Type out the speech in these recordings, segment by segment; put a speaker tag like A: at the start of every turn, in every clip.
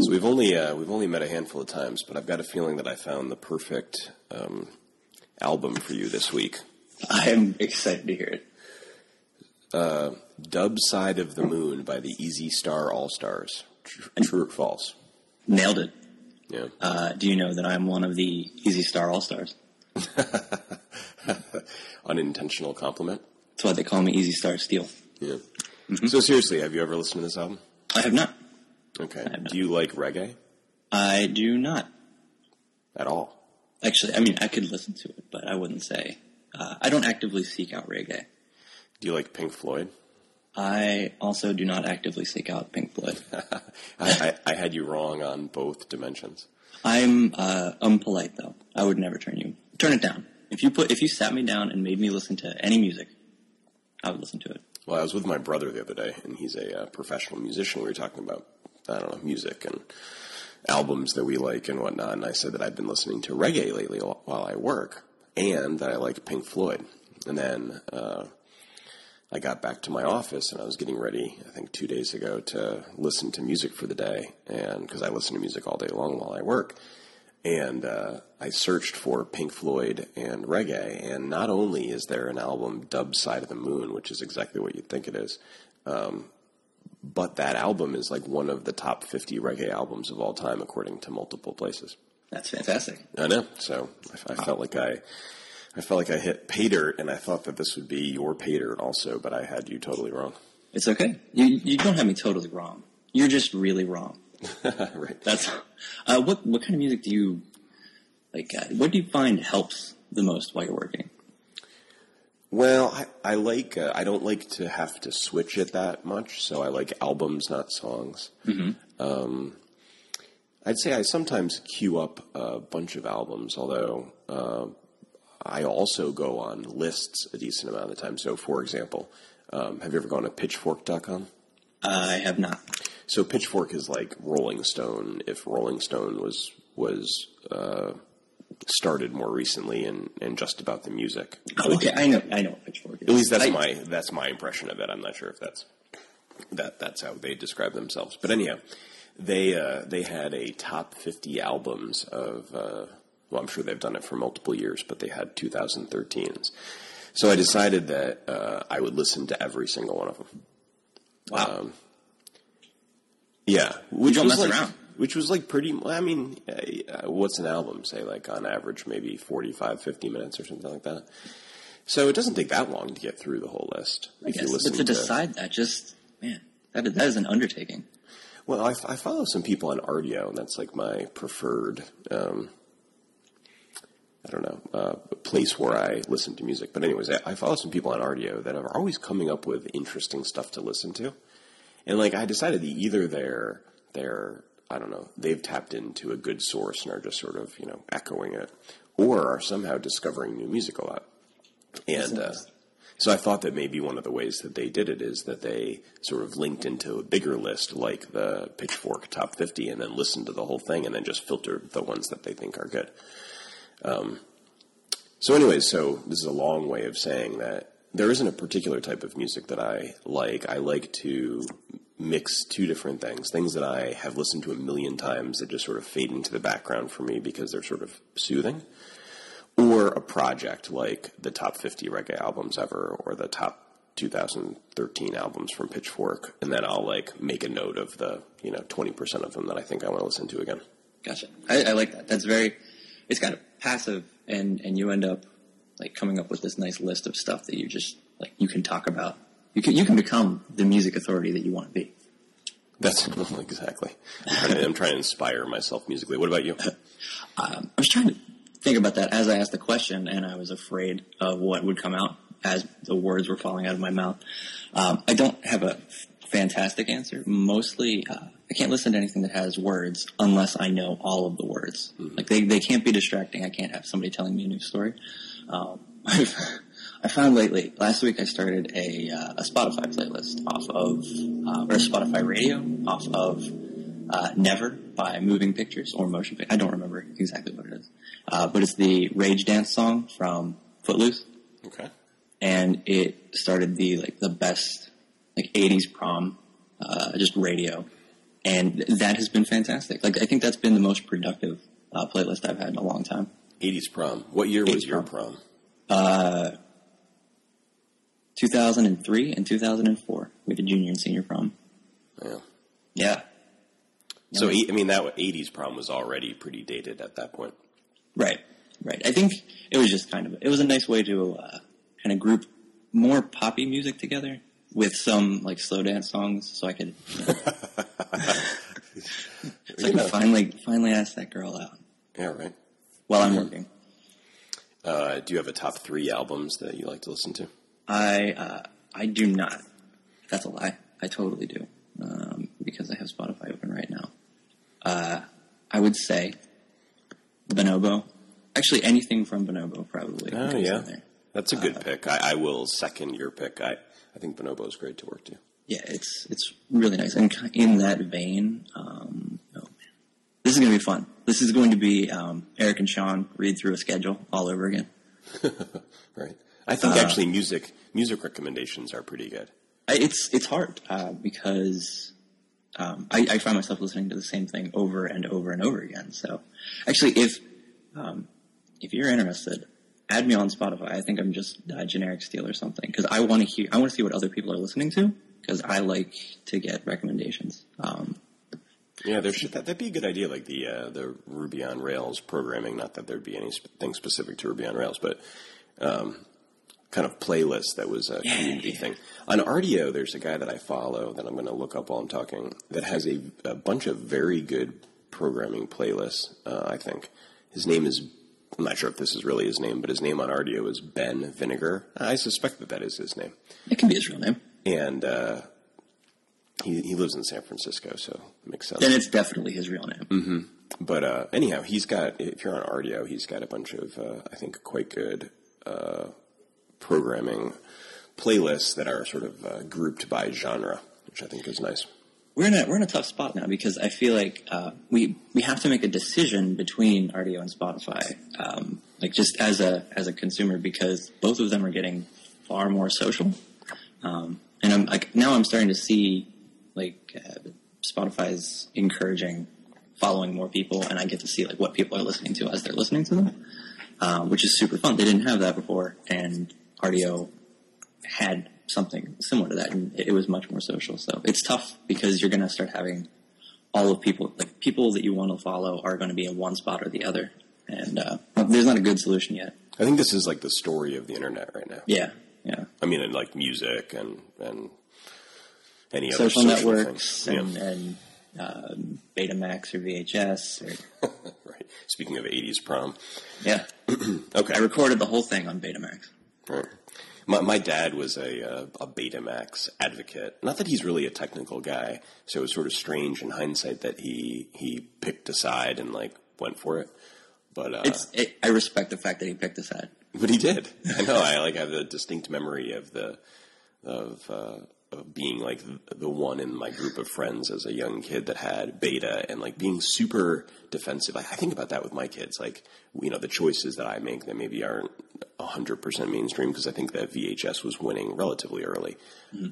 A: So we've only uh, we've only met a handful of times, but I've got a feeling that I found the perfect um, album for you this week.
B: I'm excited to hear it.
A: Uh, Dub Side of the Moon by the Easy Star All Stars. True or false?
B: Nailed it.
A: Yeah.
B: Uh, do you know that I'm one of the Easy Star All Stars?
A: Unintentional compliment.
B: That's why they call me Easy Star Steele.
A: Yeah. So seriously, have you ever listened to this album?
B: I have not.
A: Okay. Do you like reggae
B: I do not.
A: at all?
B: Actually, I mean, I could listen to it, but I wouldn't say. Uh, I don't actively seek out reggae.
A: Do you like Pink Floyd?
B: I also do not actively seek out Pink Floyd.
A: I, I, I had you wrong on both dimensions.
B: I'm uh, unpolite though. I would never turn you turn it down. If you put if you sat me down and made me listen to any music, I would listen to it.
A: Well, I was with my brother the other day, and he's a uh, professional musician. We were talking about, I don't know, music and albums that we like and whatnot. And I said that I've been listening to reggae lately while I work, and that I like Pink Floyd. And then uh, I got back to my office, and I was getting ready, I think two days ago, to listen to music for the day, and because I listen to music all day long while I work. And uh, I searched for Pink Floyd and reggae, and not only is there an album, Dub Side of the Moon, which is exactly what you'd think it is, um, but that album is like one of the top 50 reggae albums of all time, according to multiple places.
B: That's fantastic.
A: I know. So I, I felt like I, I felt like I hit pay dirt, and I thought that this would be your pay dirt also, but I had you totally wrong.
B: It's okay. You you don't have me totally wrong. You're just really wrong.
A: right.
B: That's uh, what what kind of music do you like? Uh, what do you find helps the most while you're working?
A: Well, I, I like. Uh, I don't like to have to switch it that much, so I like albums, not songs. Um, I'd say I sometimes queue up a bunch of albums, although uh, I also go on lists a decent amount of the time. So, for example, um, have you ever gone to Pitchfork.com?
B: I have not.
A: So Pitchfork is like Rolling Stone. If Rolling Stone was was uh, started more recently and and just about the music.
B: Oh, okay, I know. I know Pitchfork is.
A: At least that's
B: I-
A: my that's my impression of it. I'm not sure if that's that that's how they describe themselves. But anyhow, they uh, they had a top 50 albums of. Uh, well, I'm sure they've done it for multiple years, but they had 2013s. So I decided that uh, I would listen to every single one of them.
B: Wow.
A: Um, yeah, which was
B: mess
A: like,
B: around.
A: Which was like pretty. I mean, uh, what's an album? Say like on average, maybe 45, 50 minutes or something like that. So it doesn't take that long to get through the whole list.
B: I guess, but
A: listen
B: to decide that, just man, that is, that is an undertaking.
A: Well, I, I follow some people on Rdio, and that's like my preferred. Um, I don't know uh, place where I listen to music. But anyways, I, I follow some people on Rdio that are always coming up with interesting stuff to listen to, and like I decided that either they're they're I don't know they've tapped into a good source and are just sort of you know echoing it, or are somehow discovering new music a lot, and. Uh, so I thought that maybe one of the ways that they did it is that they sort of linked into a bigger list like the Pitchfork Top 50 and then listened to the whole thing and then just filter the ones that they think are good. Um, so anyways, so this is a long way of saying that there isn't a particular type of music that I like. I like to mix two different things, things that I have listened to a million times that just sort of fade into the background for me because they're sort of soothing or a project like the top 50 reggae albums ever or the top 2013 albums from Pitchfork and then I'll like make a note of the, you know, 20% of them that I think I want to listen to again.
B: Gotcha. I, I like that. That's very. It's kind of passive, and and you end up like coming up with this nice list of stuff that you just like you can talk about. You can you can become the music authority that you want to be.
A: That's exactly. I'm trying, to, I'm trying to inspire myself musically. What about you?
B: Um, I was trying to think about that as I asked the question, and I was afraid of what would come out as the words were falling out of my mouth. Um, I don't have a fantastic answer. Mostly, uh, I can't listen to anything that has words unless I know all of the words. Like they, they can't be distracting. I can't have somebody telling me a new story. Um, I found lately, last week I started a, uh, a Spotify playlist off of, uh, or Spotify radio off of uh, Never by Moving Pictures or Motion Pictures. I don't remember exactly what it is. Uh, but it's the Rage Dance song from Footloose.
A: Okay.
B: And it started the, like, the best, like, 80s prom, uh, just radio and that has been fantastic. Like I think that's been the most productive uh, playlist I've had in a long time.
A: 80s prom. What year was your
B: prom.
A: prom?
B: 2003 and 2004. We did junior and senior prom.
A: Yeah.
B: Yeah.
A: So. I mean, that 80s prom was already pretty dated at that point.
B: Right, right. I think it was just kind of it was a nice way to uh, kind of group more poppy music together with some like slow dance songs, so I could, you know, so I could finally finally ask that girl out
A: Yeah, right.
B: while I'm working.
A: Uh, do you have a top three albums that you like to listen to?
B: I uh, I do not. That's a lie. I totally do um, because I have Spotify open right now. Uh, I would say Bonobo. Actually, anything from Bonobo probably.
A: Oh, yeah. That's a good pick. I, I will second your pick. I, I think Bonobo is great to work to.
B: Yeah, it's it's really nice. And in that vein, um, oh man, this is going to be fun. This is going to be um, Eric and Sean read through a schedule all over again.
A: Right. I think
B: Uh,
A: actually music music recommendations are pretty good.
B: It's it's hard uh, because um, I, I find myself listening to the same thing over and over and over again. So, actually, if um, if you're interested, add me on Spotify. I think I'm just uh, generic steele or something because I want to hear. I want to see what other people are listening to because I like to get recommendations. Um,
A: Yeah, there should that, that'd be a good idea. Like the uh, the Ruby on Rails programming. Not that there'd be anything specific to Ruby on Rails, but um, kind of playlist that was a
B: Yeah,
A: community
B: yeah.
A: thing. On Rdio, there's a guy that I follow that I'm going to look up while I'm talking that has a, a bunch of very good programming playlists. Uh, I think his name is. I'm not sure if this is really his name, but his name on Rdio is Ben Vinegar. I suspect that that is his name,
B: it can be his real name.
A: and uh, he he lives in San Francisco, so it makes sense.
B: Then it's definitely his real name.
A: But uh, anyhow, he's got. If you're on Ardio, he's got a bunch of, uh, I think, quite good uh, programming playlists that are sort of uh, grouped by genre, which I think is nice.
B: We're in a we're in a tough spot now because I feel like uh, we we have to make a decision between Rdio and Spotify, um, like just as a as a consumer because both of them are getting far more social, um, and I'm like now I'm starting to see like uh, Spotify's encouraging following more people, and I get to see like what people are listening to as they're listening to them, um, which is super fun. They didn't have that before, and Rdio had something similar to that, and it was much more social. So it's tough because you're going to start having all of people, like people that you want to follow, are going to be in one spot or the other, and uh, there's not a good solution yet.
A: I think this is like the story of the internet right now.
B: Yeah, yeah.
A: I mean, in like music and and any other
B: Social,
A: social
B: networks and, and um, Betamax or VHS. Or,
A: right. Speaking of '80s prom,
B: yeah,
A: okay.
B: I recorded the whole thing on Betamax.
A: Right. My, my dad was a, uh, a Betamax advocate. Not that he's really a technical guy, so it was sort of strange in hindsight that he he picked a side and like went for it. But uh,
B: It's it, I respect the fact that he picked a side.
A: but he did. I know. I like have a distinct memory of the of, uh, of being like the, one in my group of friends as a young kid that had beta and like being super defensive. I, I think about that with my kids. Like you know the choices that I make that maybe aren't hundred percent mainstream because I think that VHS was winning relatively early.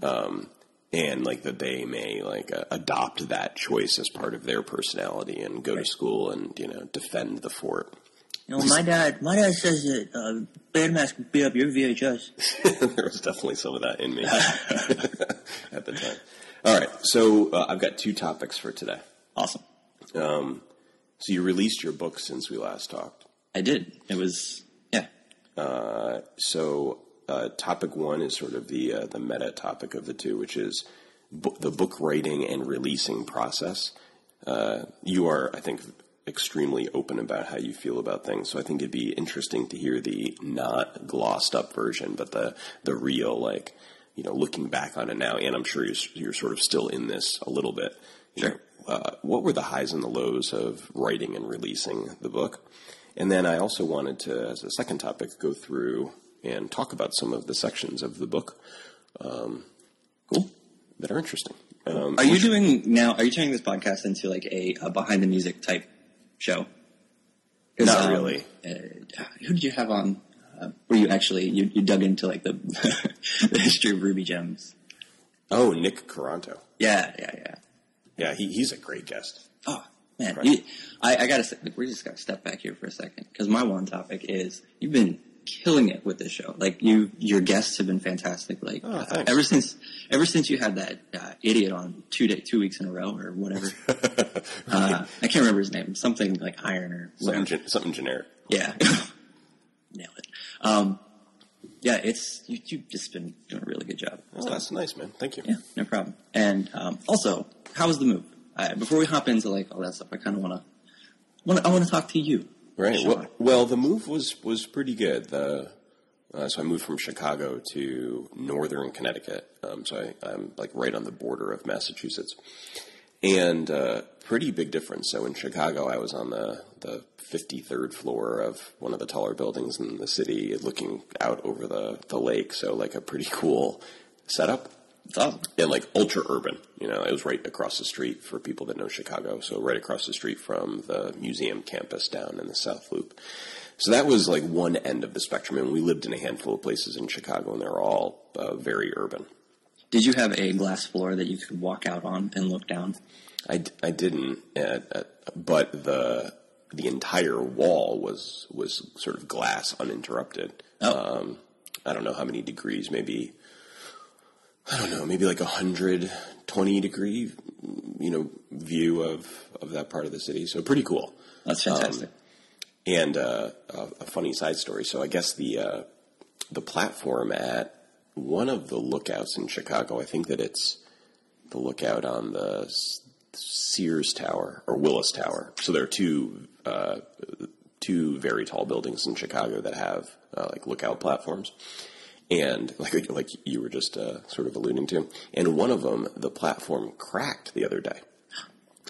A: Um, and like that they may like uh, adopt that choice as part of their personality and go to school and you know defend the fort.
B: You know, my dad, my dad says that uh, Betamax can beat up your VHS.
A: there was definitely some of that in me at the time. All right, so uh, I've got two topics for today.
B: Awesome.
A: Um, so you released your book since we last talked.
B: I did. It was yeah.
A: Uh, so uh, topic one is sort of the uh, the meta topic of the two, which is bu- the book writing and releasing process. Uh, you are, I think, extremely open about how you feel about things. So I think it'd be interesting to hear the not glossed up version, but the the real, like you know, looking back on it now. And I'm sure you're, you're sort of still in this a little bit.
B: Sure.
A: know, uh, what were the highs and the lows of writing and releasing the book? And then I also wanted to, as a second topic, go through and talk about some of the sections of the book um,
B: Cool.
A: that are interesting. Um,
B: Are you doing now? Are you turning this podcast into like a, a behind the music type show?
A: Not
B: um,
A: really.
B: Uh, who did you have on? Uh, where you actually you, you dug into like the the history of Ruby Gems?
A: oh, Nick Quaranto.
B: Yeah, yeah, yeah.
A: Yeah, he, he's a great guest.
B: Oh man, you, I, I gotta say, like, we just gotta step back here for a second because my one topic is you've been killing it with this show. Like you, your guests have been fantastic. Like
A: Oh,
B: uh, ever since, ever since you had that uh, idiot on two day, two weeks in a row or whatever. uh, I can't remember his name. Something like Iron or whatever.
A: Something, something generic.
B: Yeah. Nail it. Um, yeah, it's you, you've just been doing a really good job.
A: Oh, that's nice, man. Thank you.
B: Yeah, no problem. And um, also, how was the move? Uh, before we hop into like all that stuff, I kind of want to, want I want to talk to you.
A: Right.
B: Sure.
A: Well, well, the move was was pretty good. The uh, so I moved from Chicago to northern Connecticut. Um, so I, I'm like right on the border of Massachusetts, and uh, pretty big difference. So in Chicago, I was on the the 53rd floor of one of the taller buildings in the city, looking out over the the lake. So like a pretty cool setup
B: It's awesome.
A: and like ultra urban. You know, it was right across the street for people that know Chicago. So right across the street from the museum campus down in the South Loop. So that was like one end of the spectrum, and we lived in a handful of places in Chicago, and they were all uh, very urban.
B: Did you have a glass floor that you could walk out on and look down?
A: I, d- I didn't, uh, uh, but the the entire wall was was sort of glass uninterrupted.
B: Oh.
A: Um, I don't know how many degrees, maybe I don't know, maybe like a hundred twenty degree, you know, view of of that part of the city. So pretty cool.
B: That's fantastic.
A: And uh, a, a funny side story. So I guess the uh, the platform at one of the lookouts in Chicago, I think that it's the lookout on the Sears Tower or Willis Tower. So there are two uh, two very tall buildings in Chicago that have uh, like lookout platforms. And like like you were just uh, sort of alluding to, and one of them, the platform cracked the other day.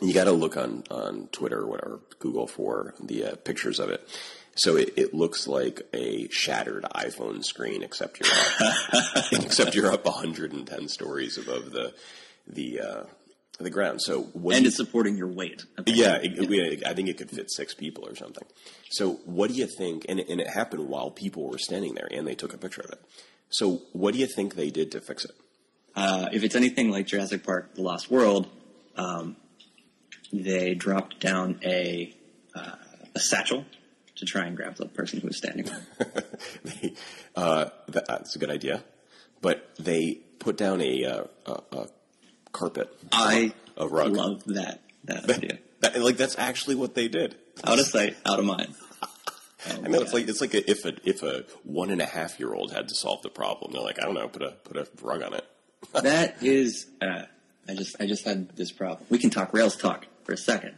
A: You got to look on, on Twitter or whatever, Google for the uh, pictures of it. So it, it looks like a shattered iPhone screen, except you're up, except you're up 110 stories above the the uh, the ground. So what
B: and
A: you-
B: it's supporting your weight.
A: yeah, it, I think it could fit six people or something. So, what do you think? And, and it happened while people were standing there, and they took a picture of it. So, what do you think they did to fix it?
B: Uh, if it's anything like Jurassic Park: The Lost World, um, they dropped down a uh, a satchel to try and grab the person who was standing
A: they, uh, that, that's a good idea, but they put down a, uh, a, a carpet,
B: I
A: a rug.
B: love that that idea.
A: That- like that's actually what they did.
B: Out of sight, out of mind.
A: I know it's like it's like a, if a if a one and a half year old had to solve the problem, they're like, I don't know, put a put a rug on it.
B: that is. Uh, I just I just had this problem. We can talk Rails talk for a second.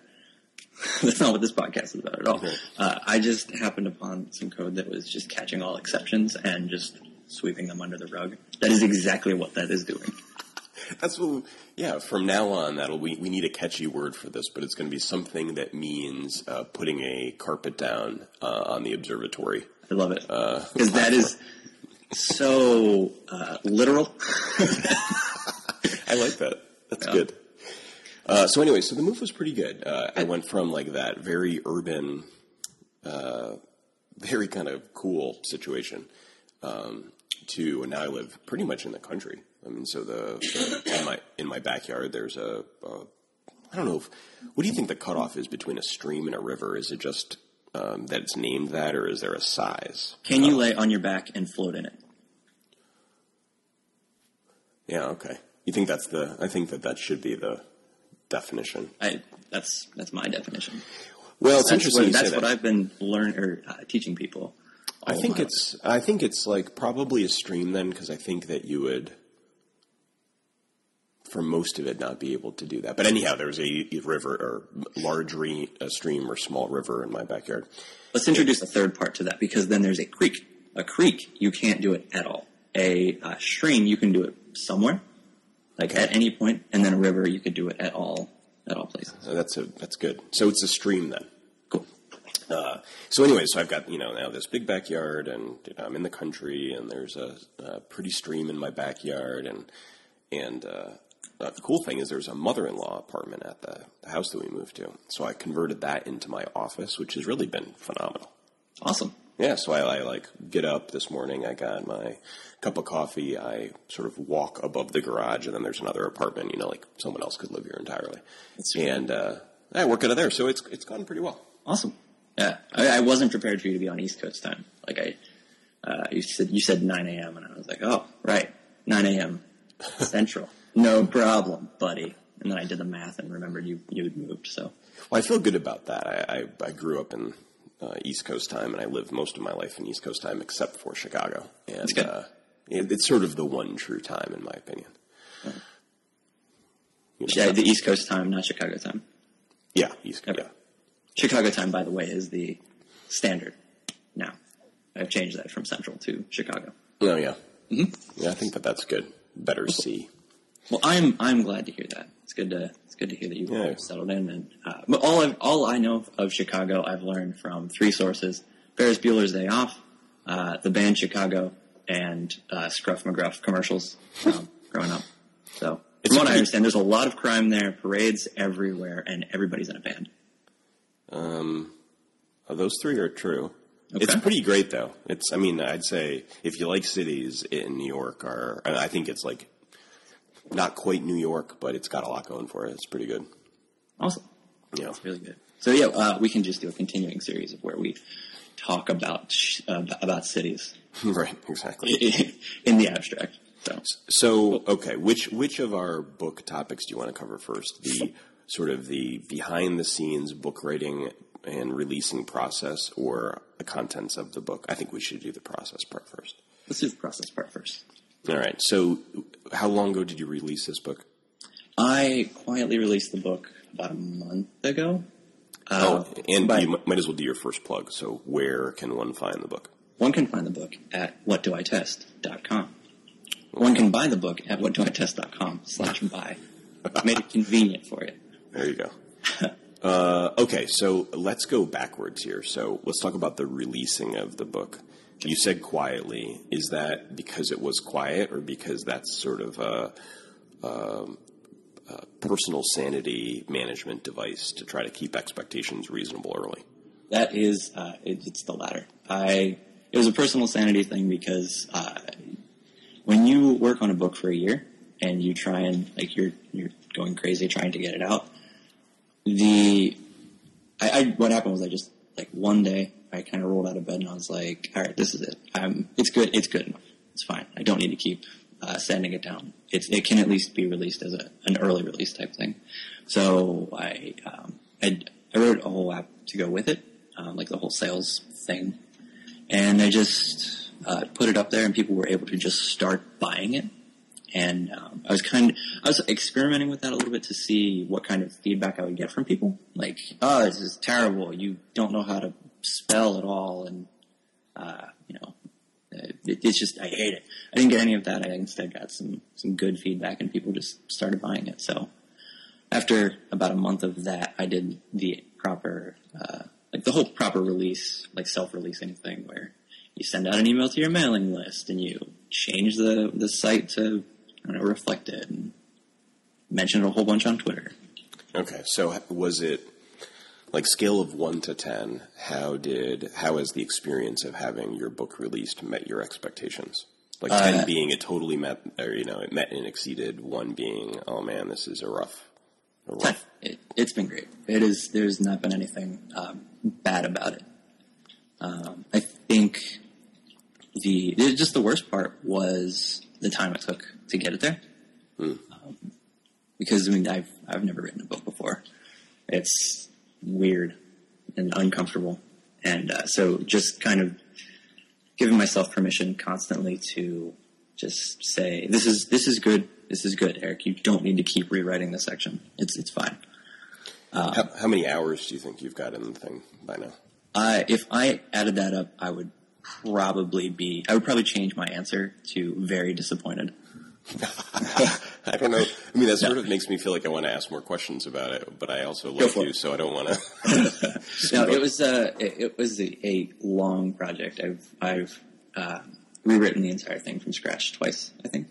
B: That's not what this podcast is about at all.
A: Okay.
B: Uh, I just happened upon some code that was just catching all exceptions and just sweeping them under the rug. That is exactly what that is doing.
A: That's what. Yeah, from now on, that'll we we need a catchy word for this, but it's going to be something that means uh, putting a carpet down uh, on the observatory.
B: I love it
A: Uh,
B: because that is so uh, literal.
A: I like that. That's
B: Yeah.
A: good. Uh, so anyway, so the move was pretty good. Uh, I went from like that very urban, uh, very kind of cool situation um, to now I live pretty much in the country. I mean, so the, the in my in my backyard there's a, I don't know. If, what do you think the cutoff is between a stream and a river? Is it just um, that it's named that, or is there a size?
B: Can you lay on your back and float in it?
A: Yeah. Okay. You think that's the? I think that that should be the definition.
B: I that's that's my definition.
A: Well, it's
B: That's
A: interesting.
B: what, that's
A: that.
B: what I've been learning or uh, teaching people.
A: I think it's I think it's like probably a stream then because I think that you would for most of it not be able to do that. But anyhow, there's a, a river or large re, a stream or small river in my backyard.
B: Let's introduce a third part to that because then there's a creek. A creek, you can't do it at all. A, uh stream, you can do it somewhere, like at any point, and then a river, you could do it at all, at all places.
A: So that's a that's good. So it's a stream then.
B: Cool.
A: Uh, so anyway, so I've got you know now this big backyard, and you know, I'm in the country, and there's a, a pretty stream in my backyard, and and uh, uh, the cool thing is there's a mother-in-law apartment at the, the house that we moved to. So I converted that into my office, which has really been phenomenal.
B: Awesome.
A: Yeah, so I, I like get up this morning. I got my cup of coffee. I sort of walk above the garage, and then there's another apartment. You know, like someone else could live here entirely. And uh, I work out of there, so it's it's gone pretty well.
B: Awesome. Yeah, I, I wasn't prepared for you to be on East Coast time. Like I, uh, you said you said 9 a.m. and I was like, oh, right, 9 a.m. Central, no problem, buddy. And then I did the math and remembered you you had moved. So
A: Well, I feel good about that. I I, I grew up in uh, East Coast time, and I lived most of my life in East Coast time, except for Chicago. And. Uh, it, it's sort of the one true time, in my opinion. You know,
B: yeah, the East Coast time, not Chicago time.
A: yeah, East Coast.
B: Okay. Chicago time, by the way, is the standard now. I've changed that from Central to Chicago.
A: Yeah. Oh yeah. Mm-hmm. Yeah, I think that that's good. Better C.
B: Well, I'm I'm glad to hear that. It's good to it's good to hear that you've
A: Yeah.
B: settled in. And uh, but all I've, all I know of Chicago, I've learned from three sources: Ferris Bueller's Day Off, uh, the band Chicago, and uh, Scruff McGruff commercials um, growing up. So
A: It's
B: from what I understand, there's a lot of crime there, parades everywhere, and everybody's in a band.
A: Um, oh, those three are true.
B: Okay.
A: It's pretty great though. It's, I mean, I'd say if you like cities in New York are, I think it's like not quite New York, but it's got a lot going for it. It's pretty good.
B: Awesome.
A: Yeah.
B: It's really good. So yeah, uh, we can just do a continuing series of where we talk about sh- uh, about cities
A: right. Exactly.
B: in the abstract. So
A: So, okay, which which of our book topics do you want to cover first? The sort of the behind the scenes book writing and releasing process, or the contents of the book? I think we should do the process part first.
B: let's do the process part first.
A: All right. So, how long ago did you release this book?
B: I quietly released the book about a month ago.
A: Oh,
B: Uh,
A: and
B: but
A: you mi- might as well do your first plug. So, where can one find the book?
B: one can find the book at whatdoitest.com. One can buy the book at whatdoitest.com slash buy. Made it convenient for you.
A: There you go. uh, okay, so let's go backwards here. So let's talk about the releasing of the book. You said quietly. Is that because it was quiet, or because that's sort of a, um, a personal sanity management device to try to keep expectations reasonable early?
B: That is, uh, it, it's the latter. I it was a personal sanity thing because uh, when you work on a book for a year and you try and like you're you're going crazy trying to get it out, the I, I what happened was I just like one day I kind of rolled out of bed and I was like, all right, this is it. Um, it's good. It's good enough. It's fine. I don't need to keep uh, sanding it down. It's, it can at least be released as a, an early release type thing. So I, um, I, I wrote a whole app to go with it, um, like the whole sales thing. And I just uh, put it up there and people were able to just start buying it. And um, I was kind of, I was experimenting with that a little bit to see what kind of feedback I would get from people. Like, oh, this is terrible. You don't know how to spell at all. And, uh, you know, it, it's just, I hate it. I didn't get any of that. I instead got some, some good feedback and people just started buying it. So after about a month of that, I did the proper, uh, like the whole proper release, like self-releasing thing where you send out an email to your mailing list and you change the, the site to, know, reflect it and mention it a whole bunch on Twitter.
A: Okay, so was it like scale of one to ten? How did how has the experience of having your book released met your expectations? Like ten
B: Uh,
A: being it totally met, or you know, it met and exceeded. One being, oh man, this is a rough, a rough.
B: It, it's been great. It is. There's not been anything um, bad about it. Um, I think the just the worst part was the time it took to get it there. Um, because I mean, I've I've never written a book before. It's weird and uncomfortable, and uh, so just kind of giving myself permission constantly to just say this is this is good. This is good, Eric. You don't need to keep rewriting this section. It's it's fine.
A: How, how many hours do you think you've got in the thing by now?
B: I if I added that up, I would probably be. I would probably change my answer to very disappointed.
A: I don't know. I mean, that sort of makes me feel like I want to ask more questions about it, but I also
B: love
A: you,
B: it.
A: so I don't want to.
B: No, it was a it, it was a, a long project. I've I've uh, rewritten the entire thing from scratch twice. I think.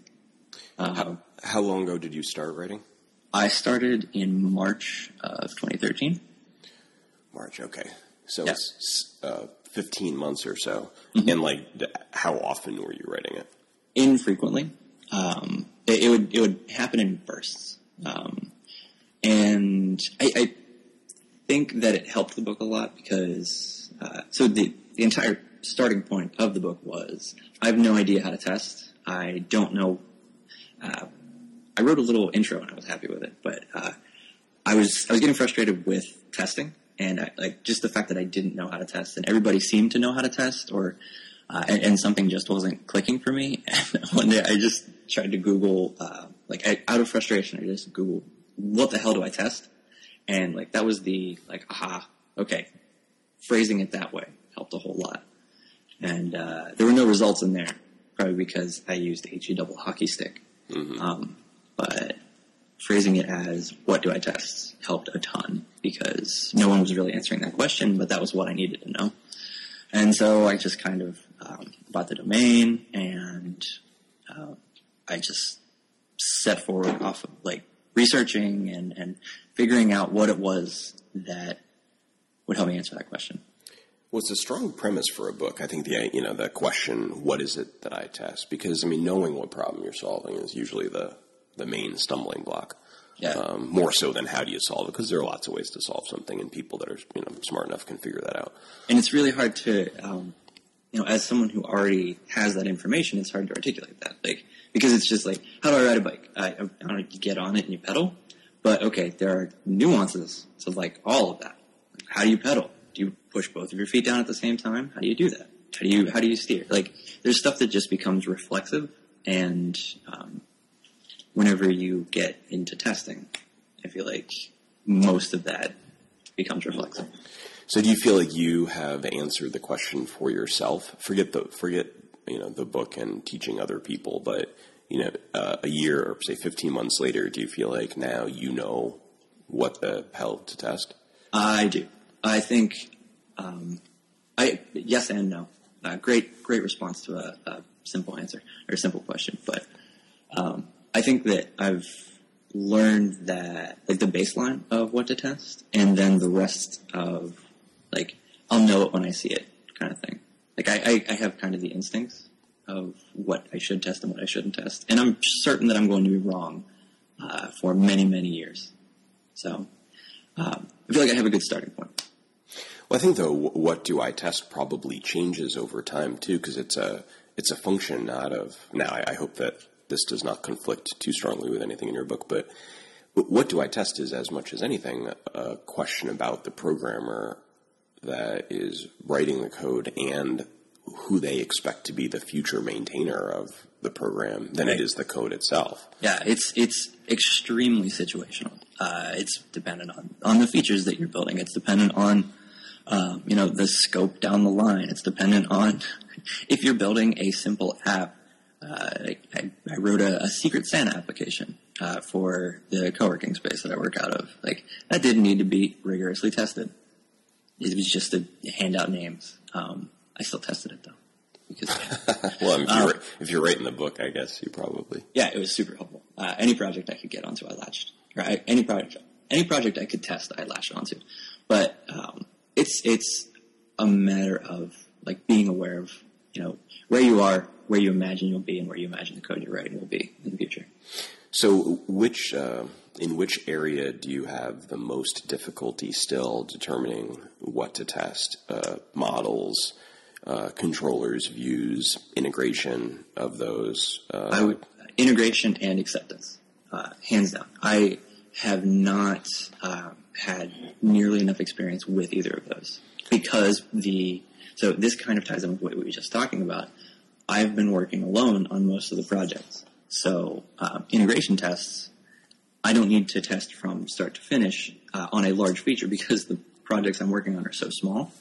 B: Um,
A: How long ago did you start writing?
B: I started in March of 2013.
A: March. Okay, so
B: Yeah.
A: it's uh, fifteen months or so, and like, how often were you writing it?
B: infrequently. Um, it, it would it would happen in bursts, um, and I, I think that it helped the book a lot because uh, so the the entire starting point of the book was I have no idea how to test. I don't know. Uh, I wrote a little intro and I was happy with it, but uh, I was I was getting frustrated with testing and I, like just the fact that I didn't know how to test and everybody seemed to know how to test or uh, and, and something just wasn't clicking for me. And one day I just tried to Google uh, like I, out of frustration I just Googled what the hell do I test? And like that was the like aha okay. Phrasing it that way helped a whole lot. And uh, there were no results in there probably because I used HE double hockey stick. Um, but phrasing it as what do I test helped a ton because no one was really answering that question, but that was what I needed to know. And so I just kind of um, bought the domain and uh, I just set forward off of like researching and, and figuring out what it was that would help me answer that question.
A: Well, it's a strong premise for a book. I think the you know the question, "What is it that I test?" Because I mean, knowing what problem you're solving is usually the the main stumbling block.
B: Yeah.
A: Um, more so than how do you solve it? Because there are lots of ways to solve something, and people that are you know smart enough can figure that out.
B: and it's really hard to um, you know as someone who already has that information it's hard to articulate that. Like because it's just like how do i ride a bike? I, I don't know, you get on it and you pedal? But okay there are nuances to like all of that. Like, how do you pedal? Do you push both of your feet down at the same time? How do you do that? How do you how do you steer? Like there's stuff that just becomes reflexive and um, whenever you get into testing i feel like most of that becomes reflexive
A: So, do you feel like you have answered the question for yourself? Forget the forget you know the book and teaching other people, but you know uh, a year or say fifteen months later, do you feel like now you know what the hell to test?
B: I do. I think, um, I yes and no. Uh, great, great response to a, a simple answer or a simple question. But um, I think that I've learned that like the baseline of what to test, and then the rest of like I'll know it when I see it, kind of thing. Like I, I, I have kind of the instincts of what I should test and what I shouldn't test, and I'm certain that I'm going to be wrong uh, for many, many years. So um, I feel like I have a good starting point.
A: Well, I think though, what do I test probably changes over time too, because it's a it's a function not of. Now, I, I hope that this does not conflict too strongly with anything in your book, but what do I test is as much as anything a question about the programmer that is writing the code and who they expect to be the future maintainer of the program than it
B: Right.
A: is the code itself.
B: Yeah, it's it's extremely situational. Uh, it's dependent on on the features that you're building. It's dependent on um, you know the scope down the line. It's dependent on if you're building a simple app. Uh, I, I I wrote a, a secret Santa application uh, for the co-working space that I work out of. Like that didn't need to be rigorously tested. It was just to hand out names. Um, I still tested it though because
A: Well, if
B: Uh,
A: you're, if you're writing the book, I guess you probably.
B: yeah, it was super helpful. Uh, any project I could get onto, I latched. Or I, any project, any project I could test, I latched onto. But um, it's it's a matter of like being aware of you know where you are, where you imagine you'll be, and where you imagine the code you're writing will be in the future.
A: So, which uh, in which area do you have the most difficulty still determining what to test? Uh, models, uh, controllers, views, integration of those. Uh,
B: I would integration and acceptance, uh, hands down. I have not um, had nearly enough experience with either of those because the so this kind of ties in with what we were just talking about. I've been working alone on most of the projects, so um, integration tests. I don't need to test from start to finish uh, on a large feature because the projects I'm working on are so small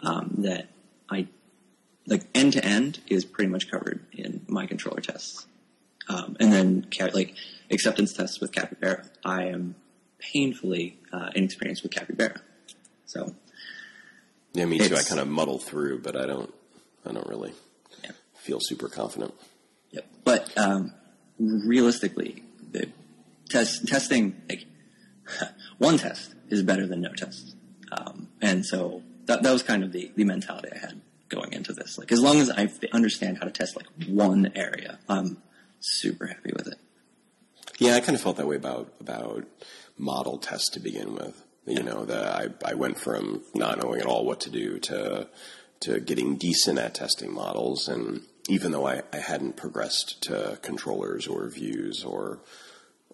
B: um, that I like end to end is pretty much covered in my controller tests. Um, and then like acceptance tests with Capybara, I am painfully uh, inexperienced with Capybara. So
A: yeah, me too. I kind of muddle through, but I don't. I don't really
B: Yeah.
A: feel super confident.
B: Yep. But um, realistically, the test testing like one test is better than no test, um, and so that that was kind of the the mentality I had going into this. Like as long as I understand how to test like one area, I'm super happy with it.
A: Yeah, I kind of felt that way about about model tests to begin with. You know, the, I I went from not knowing at all what to do to to getting decent at testing models, and even though I, I hadn't progressed to controllers or views or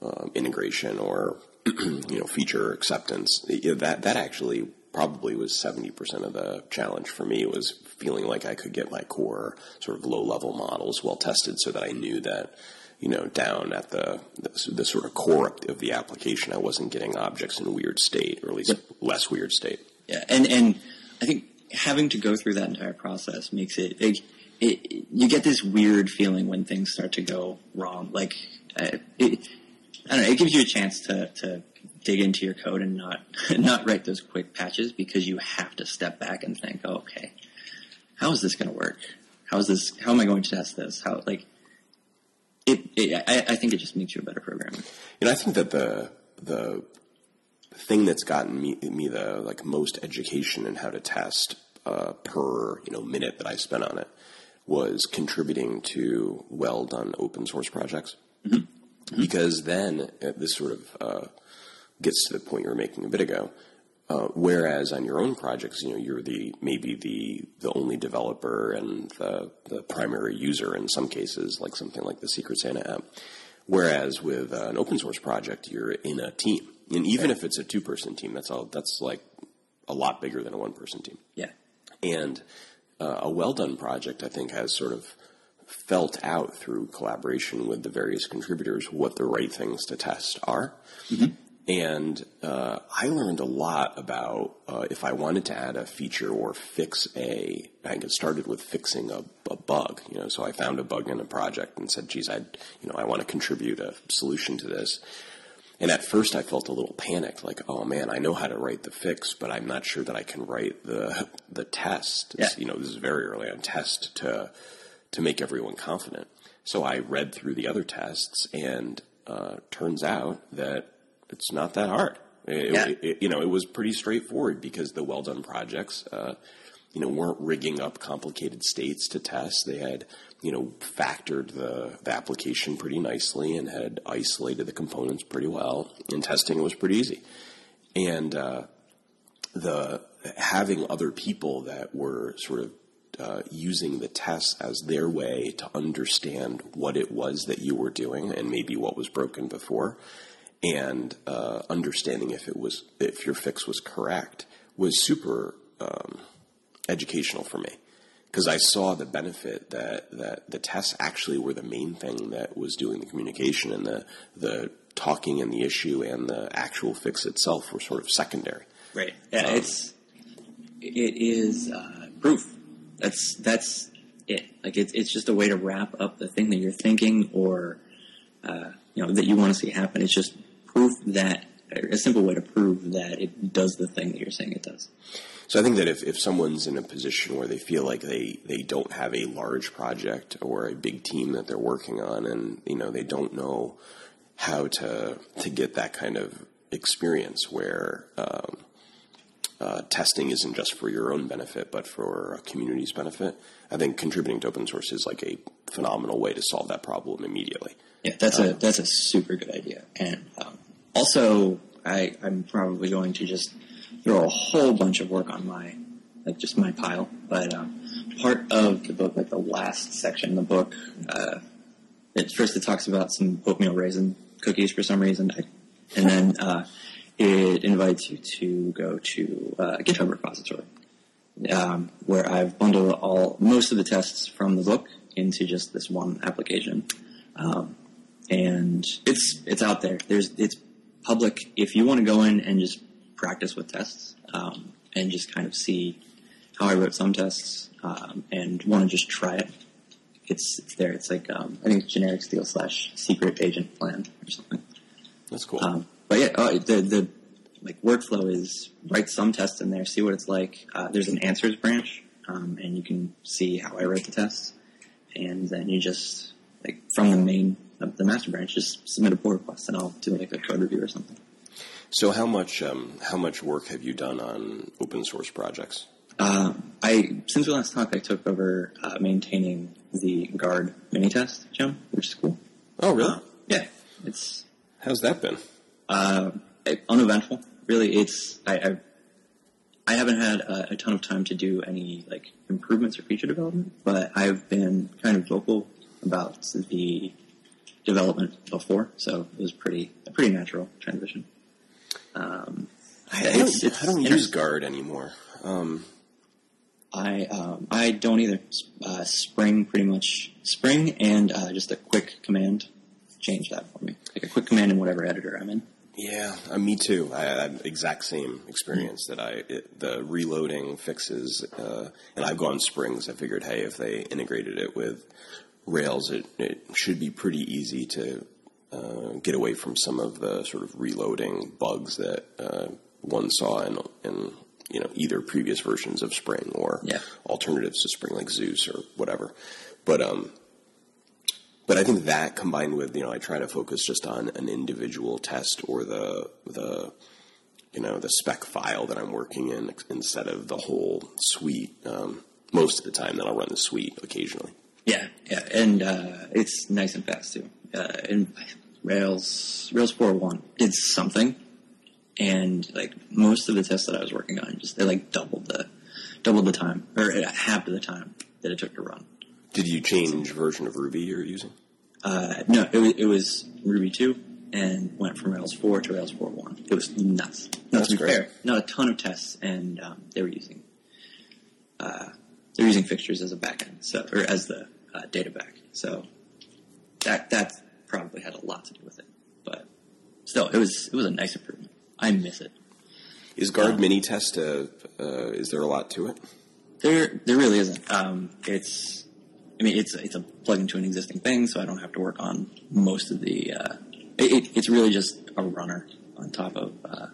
A: um, integration or you know feature acceptance, you know, that that actually probably was 70% of the challenge for me was feeling like I could get my core sort of low level models well tested so that I knew that you know, down at the, the, the sort of core of the application, I wasn't getting objects in a weird state, or at least less weird state.
B: Yeah, and and I think having to go through that entire process makes it, it, it you get this weird feeling when things start to go wrong. Like uh, it, I don't know, it gives you a chance to to dig into your code and not not write those quick patches because you have to step back and think, oh, okay, how is this going to work? How is this? How am I going to test this? How like it, it I, I, think it just makes you a better programmer.
A: You know, I think that the the thing that's gotten me me the like most education in how to test uh, per you know minute that I spent on it was contributing to well done open source projects. Mm-hmm. Because then this sort of uh, gets to the point you were making a bit ago. Uh, whereas on your own projects, you know, you're the maybe the the only developer and the the primary user in some cases, like something like the Secret Santa app. Whereas with uh, an open source project, you're in a team, and even if it's a two person team, that's all. That's like a lot bigger than a one person team.
B: Yeah,
A: and uh, a well done project, I think, has sort of felt out through collaboration with the various contributors what the right things to test are. Mm-hmm. And uh, I learned a lot about uh, if I wanted to add a feature or fix a. I get started with fixing a, a, bug. You know, so I found a bug in a project and said, "Geez, I, you know, I want to contribute a solution to this." And at first, I felt a little panicked, like, "Oh man, I know how to write the fix, but I'm not sure that I can write the the test."
B: Yeah.
A: You know, this is very early on test to to make everyone confident. So I read through the other tests, and uh, turns out that it's not that hard. It, yeah. it, you know, it was pretty straightforward because the well done projects, uh, you know, weren't rigging up complicated states to test. They had, you know, factored the, the application pretty nicely and had isolated the components pretty well. And testing was pretty easy. And uh, the having other people that were sort of uh, using the tests as their way to understand what it was that you were doing and maybe what was broken before and uh, understanding if it was if your fix was correct was super um, educational for me because I saw the benefit that that the tests actually were the main thing that was doing the communication and the the talking and the issue and the actual fix itself were sort of secondary.
B: Right. Yeah. Um, it's it is uh, proof. That's that's it. Like it's it's just a way to wrap up the thing that you're thinking or uh, you know that you want to see happen. It's just proof that a simple way to prove that it does the thing that you're saying it does.
A: So I think that if, if someone's in a position where they feel like they, they don't have a large project or a big team that they're working on and you know they don't know how to to get that kind of experience where um, uh, testing isn't just for your own benefit but for a community's benefit, I think contributing to open source is like a phenomenal way to solve that problem immediately.
B: Yeah, that's um, a that's a super good idea, and um, also I, I'm probably going to just throw a whole bunch of work on my like just my pile. But um, part of the book, like the last section of the book, uh, it first it talks about some oatmeal raisin cookies for some reason, I, and then uh, it invites you to go to uh, a GitHub repository um, where I've bundled all most of the tests from the book into just this one application. Um, and it's it's out there. There's it's public. If you want to go in and just practice with tests um, and just kind of see how I wrote some tests um, and want to just try it, it's it's there. It's like um, I think it's generic steele slash secret agent plan or something.
A: That's cool.
B: But yeah, uh, the the like workflow is write some tests in there, see what it's like. Uh, there's an answers branch, um, and you can see how I write the tests, and then you just like from the main the master branch, just submit a pull request and I'll do like a code review or something.
A: So how much um, how much work have you done on open source projects?
B: Uh, I since we last talked, I took over uh, maintaining the guard mini test gem, which is cool.
A: Oh, really?
B: Uh, yeah, it's
A: How's that been?
B: Uh, uneventful. Really, it's I, I I haven't had a, a ton of time to do any like improvements or feature development, but I've been kind of vocal about the development before, so it was pretty a pretty natural transition. Um,
A: I,
B: It's-
A: don't,
B: it's
A: I don't use guard anymore. Um,
B: I um, I don't either. Uh, spring pretty much spring and uh, just a quick command change that for me. Like a quick command in whatever editor I'm in.
A: Yeah, uh, me too. I had exact same experience that I it, the reloading fixes, uh, and I've gone springs. I figured, hey, if they integrated it with Rails, it, it should be pretty easy to uh, get away from some of the sort of reloading bugs that uh, one saw in, in you know either previous versions of Spring or
B: Yeah.
A: alternatives to Spring like Zeus or whatever. But um, but I think that combined with you know I try to focus just on an individual test or the the you know the spec file that I'm working in instead of the whole suite. Um, most of the time, then I'll run the suite occasionally.
B: Yeah, yeah, and uh, it's nice and fast too. Uh, and Rails Rails 401 did something, and like most of the tests that I was working on, just they like doubled the doubled the time or uh, half of the time that it took to run.
A: Did you change version of Ruby you're using?
B: Uh, no, it was, it was Ruby 2 and went from Rails 4 to Rails 4.1. It was nuts. Not
A: That's
B: to be
A: great.
B: fair, not a ton of tests, and um, they were using uh, they were using fixtures as a backend, so or as the uh, data back. So that that probably had a lot to do with it. But still, it was it was a nice improvement. I miss it.
A: Is Guard Minitest? Uh, uh, is there a lot to it?
B: There, there really isn't. Um, it's, I mean, it's it's a plug into an existing thing, so I don't have to work on most of the. Uh, it, it, it's really just a runner on top of uh,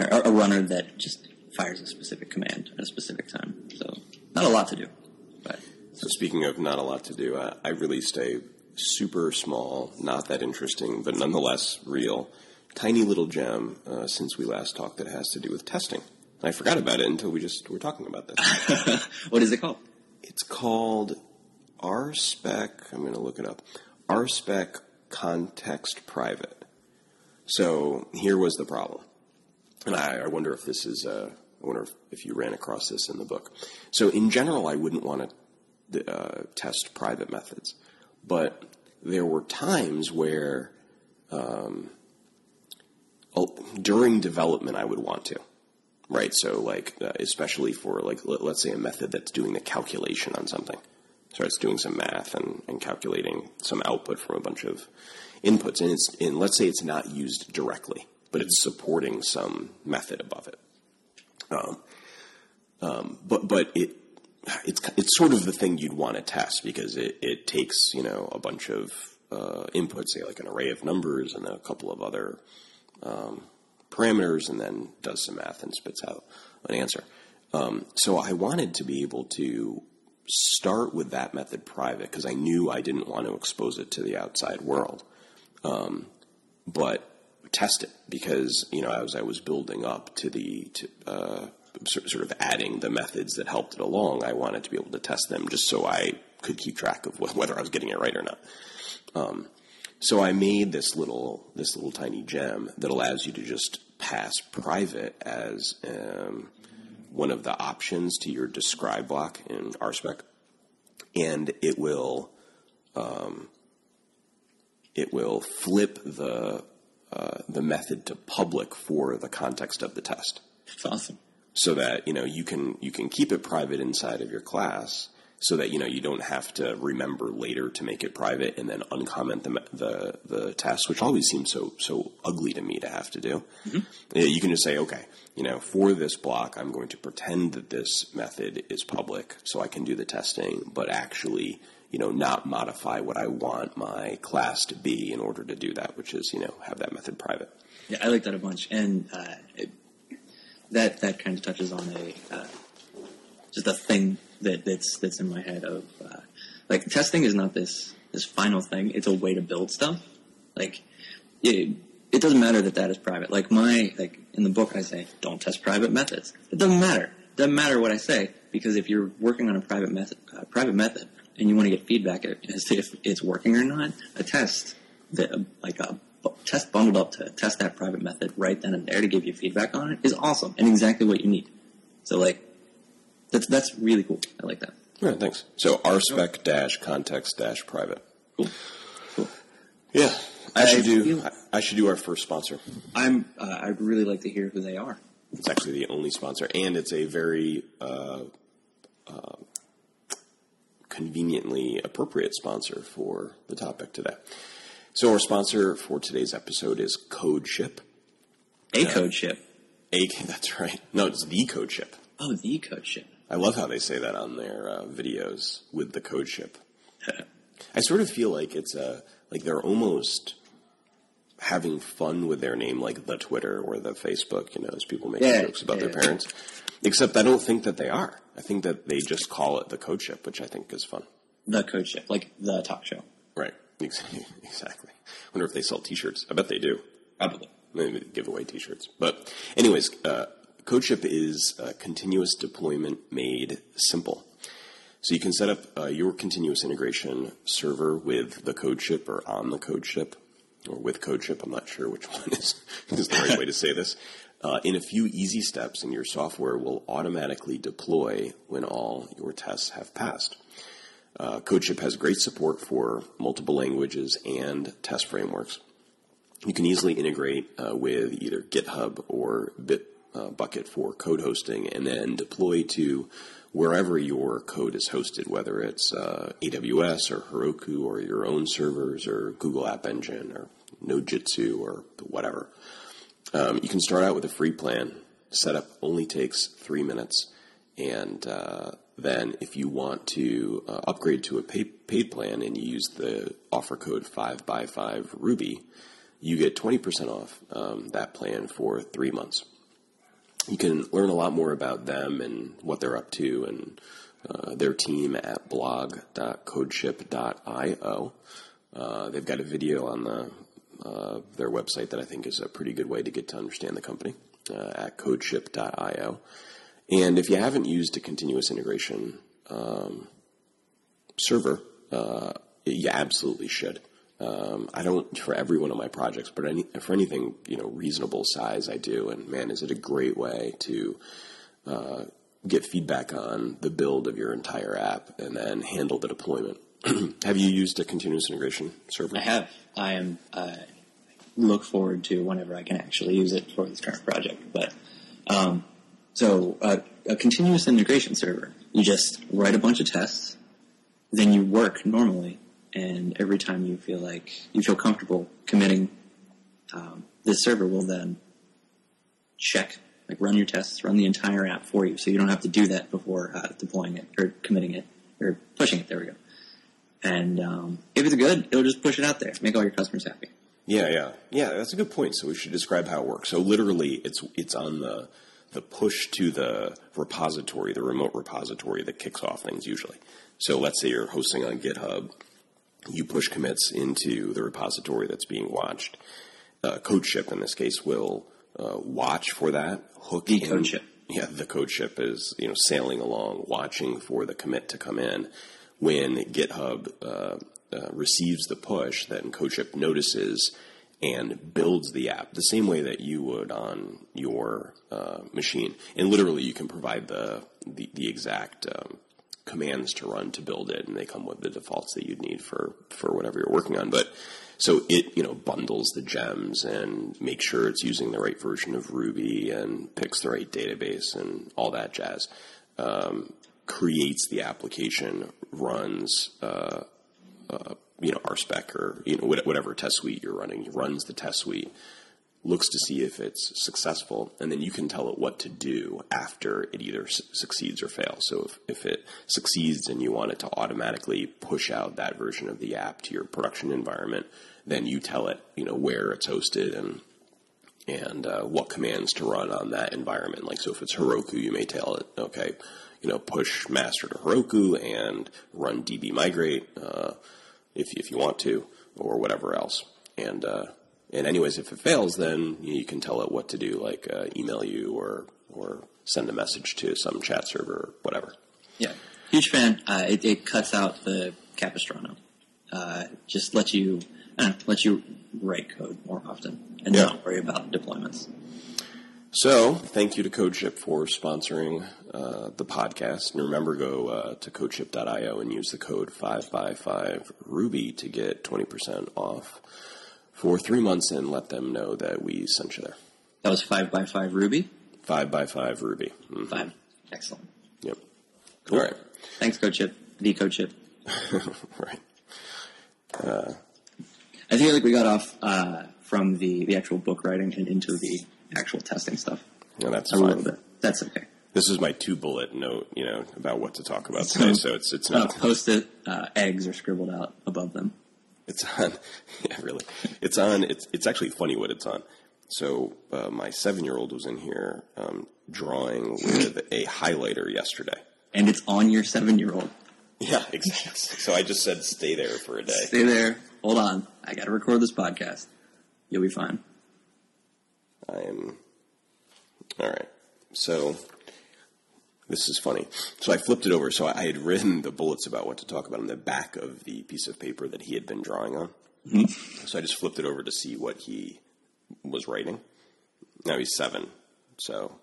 B: a, a runner that just fires a specific command at a specific time. So not a lot to do, but
A: So speaking of not a lot to do, I, I released a super small, not that interesting, but nonetheless real, tiny little gem uh, since we last talked that has to do with testing. I forgot about it until we just were talking about this.
B: what is it called?
A: It's called RSpec. I'm going to look it up. RSpec Context Private. So here was the problem, and I, I wonder if this is. Uh, I wonder if, if you ran across this in the book. So in general, I wouldn't want to uh, test private methods, but there were times where um, oh, during development I would want to right? So, like, uh, especially for like, let, let's say a method that's doing the calculation on something, so it's doing some math and, and calculating some output from a bunch of inputs, and it's and let's say it's not used directly, but it's supporting some method above it. Um, um, but but it it's it's sort of the thing you'd want to test because it, it takes you know a bunch of uh, inputs, say like an array of numbers and a couple of other um, parameters, and then does some math and spits out an answer. Um, so I wanted to be able to start with that method private because I knew I didn't want to expose it to the outside world, um, but test it because you know as I was building up to the to, uh, sort of adding the methods that helped it along, I wanted to be able to test them just so I could keep track of whether I was getting it right or not. Um, so I made this little this little tiny gem that allows you to just pass private as um, one of the options to your describe block in RSpec, and it will um, it will flip the uh, the method to public for the context of the test
B: It's awesome.
A: so that you know you can you can keep it private inside of your class so that you know you don't have to remember later to make it private and then uncomment the the, the test which always seems so so ugly to me to have to do. Uh, you can just say okay you know for this block i'm going to pretend that this method is public so i can do the testing but actually you know not modify what i want my class to be in order to do that which is you know have that method private.
B: Yeah, I like that a bunch, and uh, it, that that kind of touches on a uh, just a thing that that's that's in my head of uh, like testing is not this this final thing; it's a way to build stuff. Like it, it doesn't matter that that is private. Like my like in the book, I say don't test private methods. It doesn't matter. It doesn't matter what I say because if you're working on a private method, uh, private method, and you want to get feedback as to if it's working or not, a test that like a test bundled up to test that private method right then and there to give you feedback on it is awesome and exactly what you need. So like, that's that's really cool. I like that.
A: Yeah, thanks. So rspec dash context dash private.
B: Cool. Cool.
A: Yeah, I,
B: I
A: should do.
B: feel-
A: I, should do our first sponsor.
B: I'm. Uh, I'd really like to hear who they are.
A: It's actually the only sponsor, and it's a very uh, uh, conveniently appropriate sponsor for the topic today. So our sponsor for today's episode is CodeShip.
B: A CodeShip.
A: A, that's right. No, it's the CodeShip.
B: Oh, the code ship.
A: I love how they say that on their uh, videos with the code ship. I sort of feel like it's a like they're almost having fun with their name, like the Twitter or the Facebook. You know, as people make
B: Yeah,
A: jokes about their parents. Except I don't think that they are. I think that they just call it the code ship, which I think is fun.
B: the code ship, like the talk show.
A: Right. Ex- Exactly. Wonder if they sell T-shirts. I bet they do.
B: Probably.
A: Maybe give away T-shirts. But anyways, uh, CodeShip is continuous deployment made simple. So you can set up uh, your continuous integration server with the CodeShip or on the CodeShip or with CodeShip. I'm not sure which one is, is the right way to say this. Uh, in a few easy steps, and your software will automatically deploy when all your tests have passed. Uh, CodeShip has great support for multiple languages and test frameworks. You can easily integrate uh, with either GitHub or Bitbucket for code hosting and then deploy to wherever your code is hosted, whether it's uh, AWS or Heroku or your own servers or Google App Engine or Nodejitsu or whatever. Um, you can start out with a free plan. Setup only takes three minutes. And uh, then if you want to uh, upgrade to a paid, paid plan and you use the offer code 5by5 Ruby, you get 20% off um, that plan for three months. You can learn a lot more about them and what they're up to and uh, their team at blog.codeship.io. Uh, they've got a video on the uh, their website that I think is a pretty good way to get to understand the company uh, at codeship.io. And if you haven't used a continuous integration um, server, uh, you absolutely should. Um, I don't for every one of my projects, but any, for anything you know reasonable size, I do. And man, is it a great way to uh, get feedback on the build of your entire app and then handle the deployment. have you used a continuous integration server?
B: I have. I am. Uh, look forward to whenever I can actually use it for this current project. But um, so uh, a continuous integration server, you just write a bunch of tests, then you work normally, and every time you feel like you feel comfortable committing, um, this server will then check, like run your tests, run the entire app for you, so you don't have to do that before uh, deploying it or committing it or pushing it. There we go. And um, if it's good, it'll just push it out there, make all your customers happy.
A: Yeah, yeah, yeah. That's a good point. So we should describe how it works. So literally, it's it's on the the push to the repository, the remote repository that kicks off things usually. So let's say you're hosting on GitHub, you push commits into the repository that's being watched. Uh, CodeShip in this case will uh, watch for that hook.
B: The
A: in-
B: CodeShip.
A: Yeah, the CodeShip is you know sailing along, watching for the commit to come in. When GitHub uh, uh, receives the push, then CodeShip notices and builds the app the same way that you would on your uh, machine. And literally, you can provide the the, the exact um, commands to run to build it, and they come with the defaults that you'd need for for whatever you're working on. But so it you know bundles the gems and makes sure it's using the right version of Ruby and picks the right database and all that jazz. Um, creates the application, runs uh, uh, you know RSpec or you know whatever test suite you're running, runs the test suite, looks to see if it's successful, and then you can tell it what to do after it either su- succeeds or fails. So if, if it succeeds and you want it to automatically push out that version of the app to your production environment, then you tell it you know where it's hosted and and uh, what commands to run on that environment. Like, so if it's Heroku, you may tell it, okay, you know, push master to Heroku and run db migrate uh, if if you want to, or whatever else. And uh, and anyways, if it fails, then you can tell it what to do, like uh, email you or or send a message to some chat server, or whatever.
B: Yeah, huge fan. Uh, it, it cuts out the Capistrano. Uh, just let you uh, let you write code more often and
A: Yeah.
B: not worry about deployments.
A: So, thank you to CodeShip for sponsoring uh, the podcast. And remember, go uh, to codeship.io and use the code 5by5Ruby to get 20% off for three months and let them know that we sent you there.
B: That was five by five Ruby.
A: 5by5Ruby. Mm,
B: Five. Excellent.
A: Yep.
B: Cool.
A: All right.
B: Thanks, Code Chip. The Code Chip.
A: right.
B: I feel like we got off uh, from the, the actual book writing and into the actual testing stuff
A: No, that's
B: a little bit. That's okay.
A: This is my two bullet note, you know, about what to talk about today. So it's it's
B: Uh, Post-it uh, eggs are scribbled out above them.
A: It's on. Yeah, really. It's on. It's it's actually funny what it's on. So uh, my seven year old was in here um, drawing with a highlighter yesterday.
B: And it's on your seven-year-old.
A: Yeah, exactly. So I just said stay there for a day.
B: Stay there. Hold on. I got to record this podcast. You'll be fine.
A: I am. All right. So this is funny. So I flipped it over. So I had written the bullets about what to talk about on the back of the piece of paper that he had been drawing on. So I just flipped it over to see what he was writing. Now he's seven. So,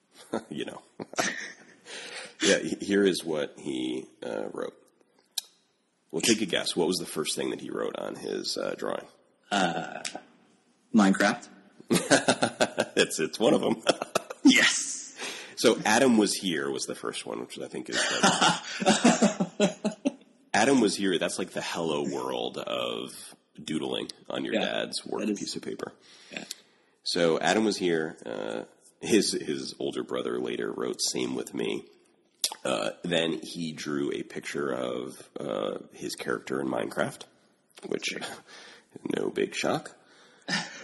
A: you know. yeah, here is what he uh, wrote. Well, take a guess. What was the first thing that he wrote on his uh, drawing?
B: Minecraft.
A: it's it's one of them.
B: Yes.
A: So Adam was here was the first one, which I think is. Adam was here. That's like the hello world of doodling on your
B: Yeah,
A: dad's work
B: is-
A: piece of paper.
B: Yeah.
A: So Adam was here. Uh, his his older brother later wrote "Same with me." Uh, then he drew a picture of uh, his character in Minecraft, which no big shock.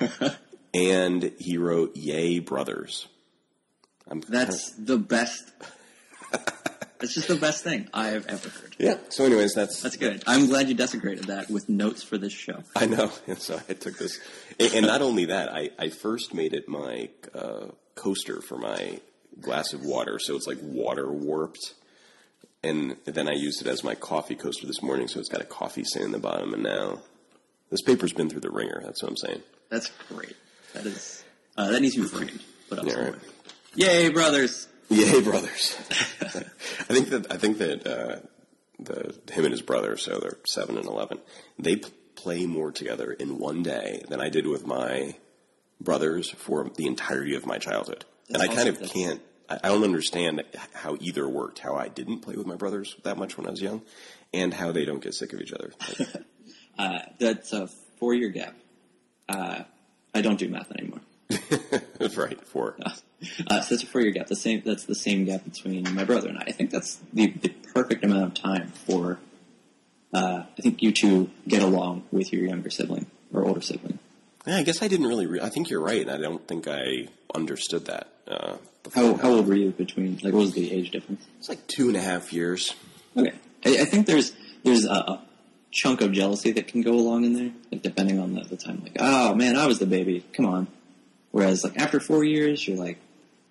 A: and he wrote "Yay Brothers." I'm
B: That's the best. That's just the best thing I have ever heard.
A: yeah. So, anyways, that's
B: That's good. I'm glad you desecrated that with notes for this show.
A: I know. And so I took this, and, and not only that, I, I first made it my uh, coaster for my glass of water, so it's like water warped. And then I used it as my coffee coaster this morning, so it's got a coffee stain in the bottom. And now this paper's been through the ringer. That's what I'm saying.
B: That's great. That is. Uh, that needs to be framed. Put up
A: Yeah,
B: somewhere.
A: right.
B: Yay, brothers!
A: Yay, brothers! I think that I think that uh, the him and his brother, so they're seven and eleven. They p- play more together in one day than I did with my brothers for the entirety of my childhood. and I kind
B: awesome.
A: of can't. I I don't understand how either worked. How I didn't play with my brothers that much when I was young, and how they don't get sick of each other. Like,
B: Uh, that's a four-year gap. Uh, I don't do math anymore.
A: right? For
B: Uh, so that's a four-year gap. The same. That's the same gap between my brother and I. I think that's the, the perfect amount of time for. Uh, I think you two get along with your younger sibling or older sibling.
A: yeah, I guess I didn't really. Re- I think you're right. I don't think I understood that. Uh.
B: How how old were you between? Like, what was the age difference?
A: It's like two and a half years.
B: Okay, I, I think there's there's a, a chunk of jealousy that can go along in there, like depending on the, the time. Like, oh man, I was the baby. Come on. Whereas, like after four years, you're like,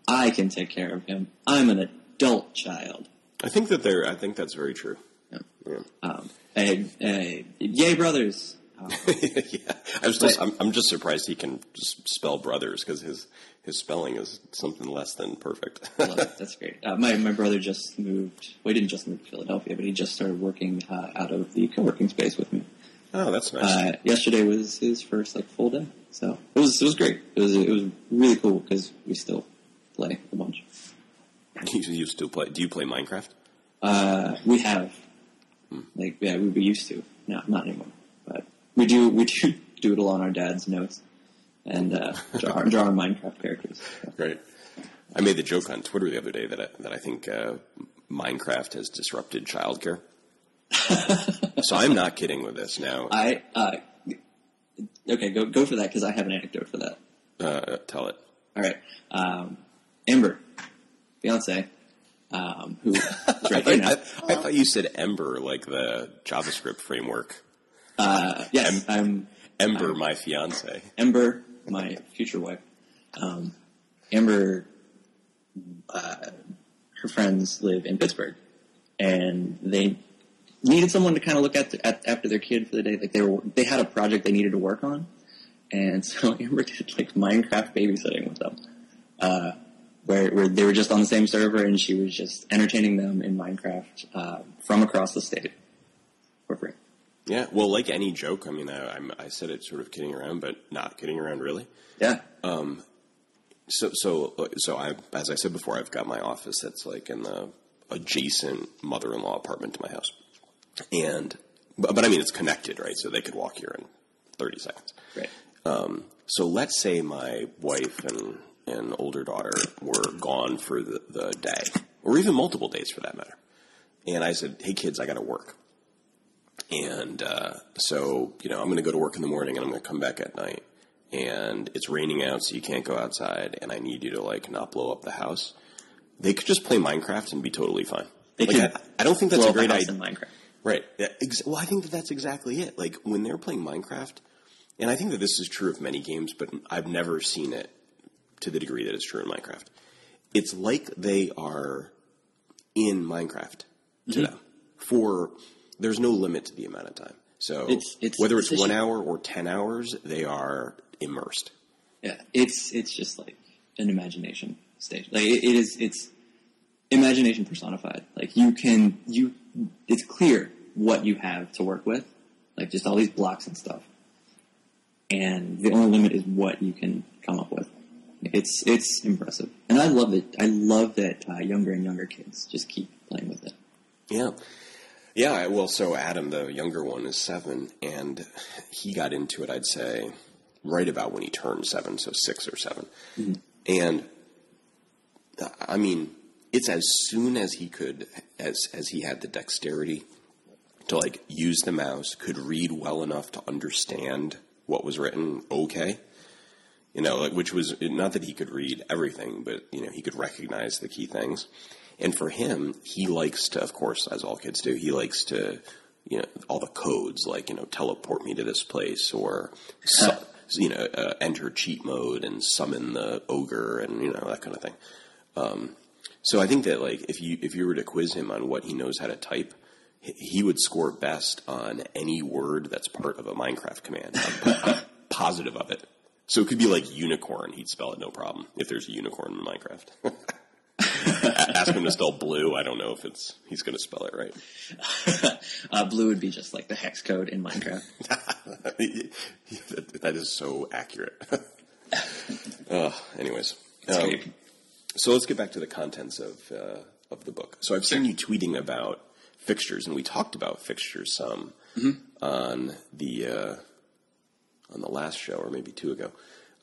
B: I can take care of him. I'm an adult child.
A: I think that they're. I think that's very true.
B: Yeah.
A: Yeah.
B: Um, and, and, yay, brothers! Um,
A: yeah, I'm still.
B: But-
A: I'm, I'm just surprised he can just spell brothers because his his spelling is something less than perfect.
B: That's great. Uh, my my brother just moved. Well, he didn't just move to Philadelphia, but he just started working uh, out of the co-working space with me.
A: oh, that's nice.
B: Uh, yesterday was his first like full day, so it was it was great. It was it was really cool because we still play a bunch.
A: you, you still play? Do you play Minecraft?
B: Uh, we have like yeah we, we used to no not anymore, but we do we do doodle on our dad's notes and uh, draw, draw our Minecraft characters. So,
A: Right. I made the joke on Twitter the other day that I, that I think uh, Minecraft has disrupted childcare. so I'm not kidding with this now.
B: I uh, okay go go for that because I have an anecdote for that.
A: Uh, tell it.
B: All right, um, Amber, fiance, um, who is right here
A: I,
B: now.
A: I, I thought you said Ember, like the JavaScript framework.
B: Uh, yes, I'm.
A: Ember, my fiance.
B: Ember, my future wife. Um, Amber, uh, her friends live in Pittsburgh, and they needed someone to kind of look at, the, at after their kid for the day. Like they were, they had a project they needed to work on, and so Amber did like Minecraft babysitting with them, uh, where, where they were just on the same server, and she was just entertaining them in Minecraft uh, from across the state for free.
A: Yeah, well, like any joke, I mean, I, I'm, I said it sort of kidding around, but not kidding around really.
B: Yeah, Um,
A: So, so, so I, as I said before, I've got my office that's like in the adjacent mother-in-law apartment to my house, and, but, but I mean, it's connected, right? So they could walk here in thirty seconds.
B: right.
A: Um, So let's say my wife and and older daughter were gone for the, the day, or even multiple days for that matter, and I said, "Hey kids, I got to work." And uh, so, you know, I'm going to go to work in the morning and I'm going to come back at night. And it's raining out, so you can't go outside. And I need you to like not blow up the house. They could just play Minecraft and be totally fine.
B: They
A: Like,
B: could
A: I, I don't think that's a great idea.
B: Minecraft.
A: Right. Well, I think that that's exactly it. Like when they're playing Minecraft, and I think that this is true of many games, but I've never seen it to the degree that it's true in Minecraft. It's like they are in Minecraft to
B: Mm-hmm.
A: them for there's no limit to the amount of time. So
B: It's- it's-
A: whether
B: it's
A: it's one hour or ten hours, they are immersed.
B: Yeah, it's it's just like an imagination stage. Like it, it is, it's imagination personified. Like you can you, it's clear what you have to work with, like just all these blocks and stuff. And the only limit is what you can come up with. It's it's impressive, and I love it. I love that uh, younger and younger kids just keep playing with it.
A: Yeah. Yeah, well, so Adam, the younger one, is seven, and he got into it, I'd say, right about when he turned seven, so six or 7 And, uh, I mean, it's as soon as he could, as, as he had the dexterity to, like, use the mouse, could read well enough to understand what was written okay. You know, like, which was not that he could read everything, but, you know, he could recognize the key things. And for him, he likes to, of course, as all kids do, he likes to, you know, all the codes, like, you know, teleport me to this place or, su- you know, uh, enter cheat mode and summon the ogre and, you know, that kind of thing. Um, so I think that, like, if you, if you were to quiz him on what he knows how to type, he- would score best on any word that's part of a Minecraft command. I'm, I'm positive of it. So it could be like unicorn. He'd spell it no problem if there's a unicorn in Minecraft. Ask him to spell blue. I don't know if it's he's going to spell it right.
B: Uh, blue would be just like the hex code in Minecraft.
A: that is so accurate. uh, anyways, um, so let's get back to the contents of uh, of the book. So I've seen you tweeting about fixtures, and we talked about fixtures some on the uh, on the last show, or maybe two ago.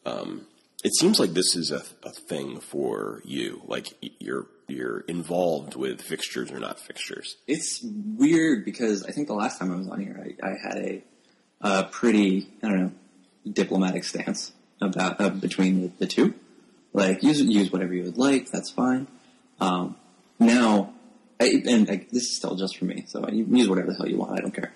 A: Um, it seems like this is a, a thing for you. Like you're you're involved with fixtures or not fixtures.
B: It's weird because I think the last time I was on here, I, I had a, a pretty, I don't know, diplomatic stance about uh, between the, the two. Like use use whatever you would like, that's fine. Um, now, I, and I, this is still just for me, so you can use whatever the hell you want. I don't care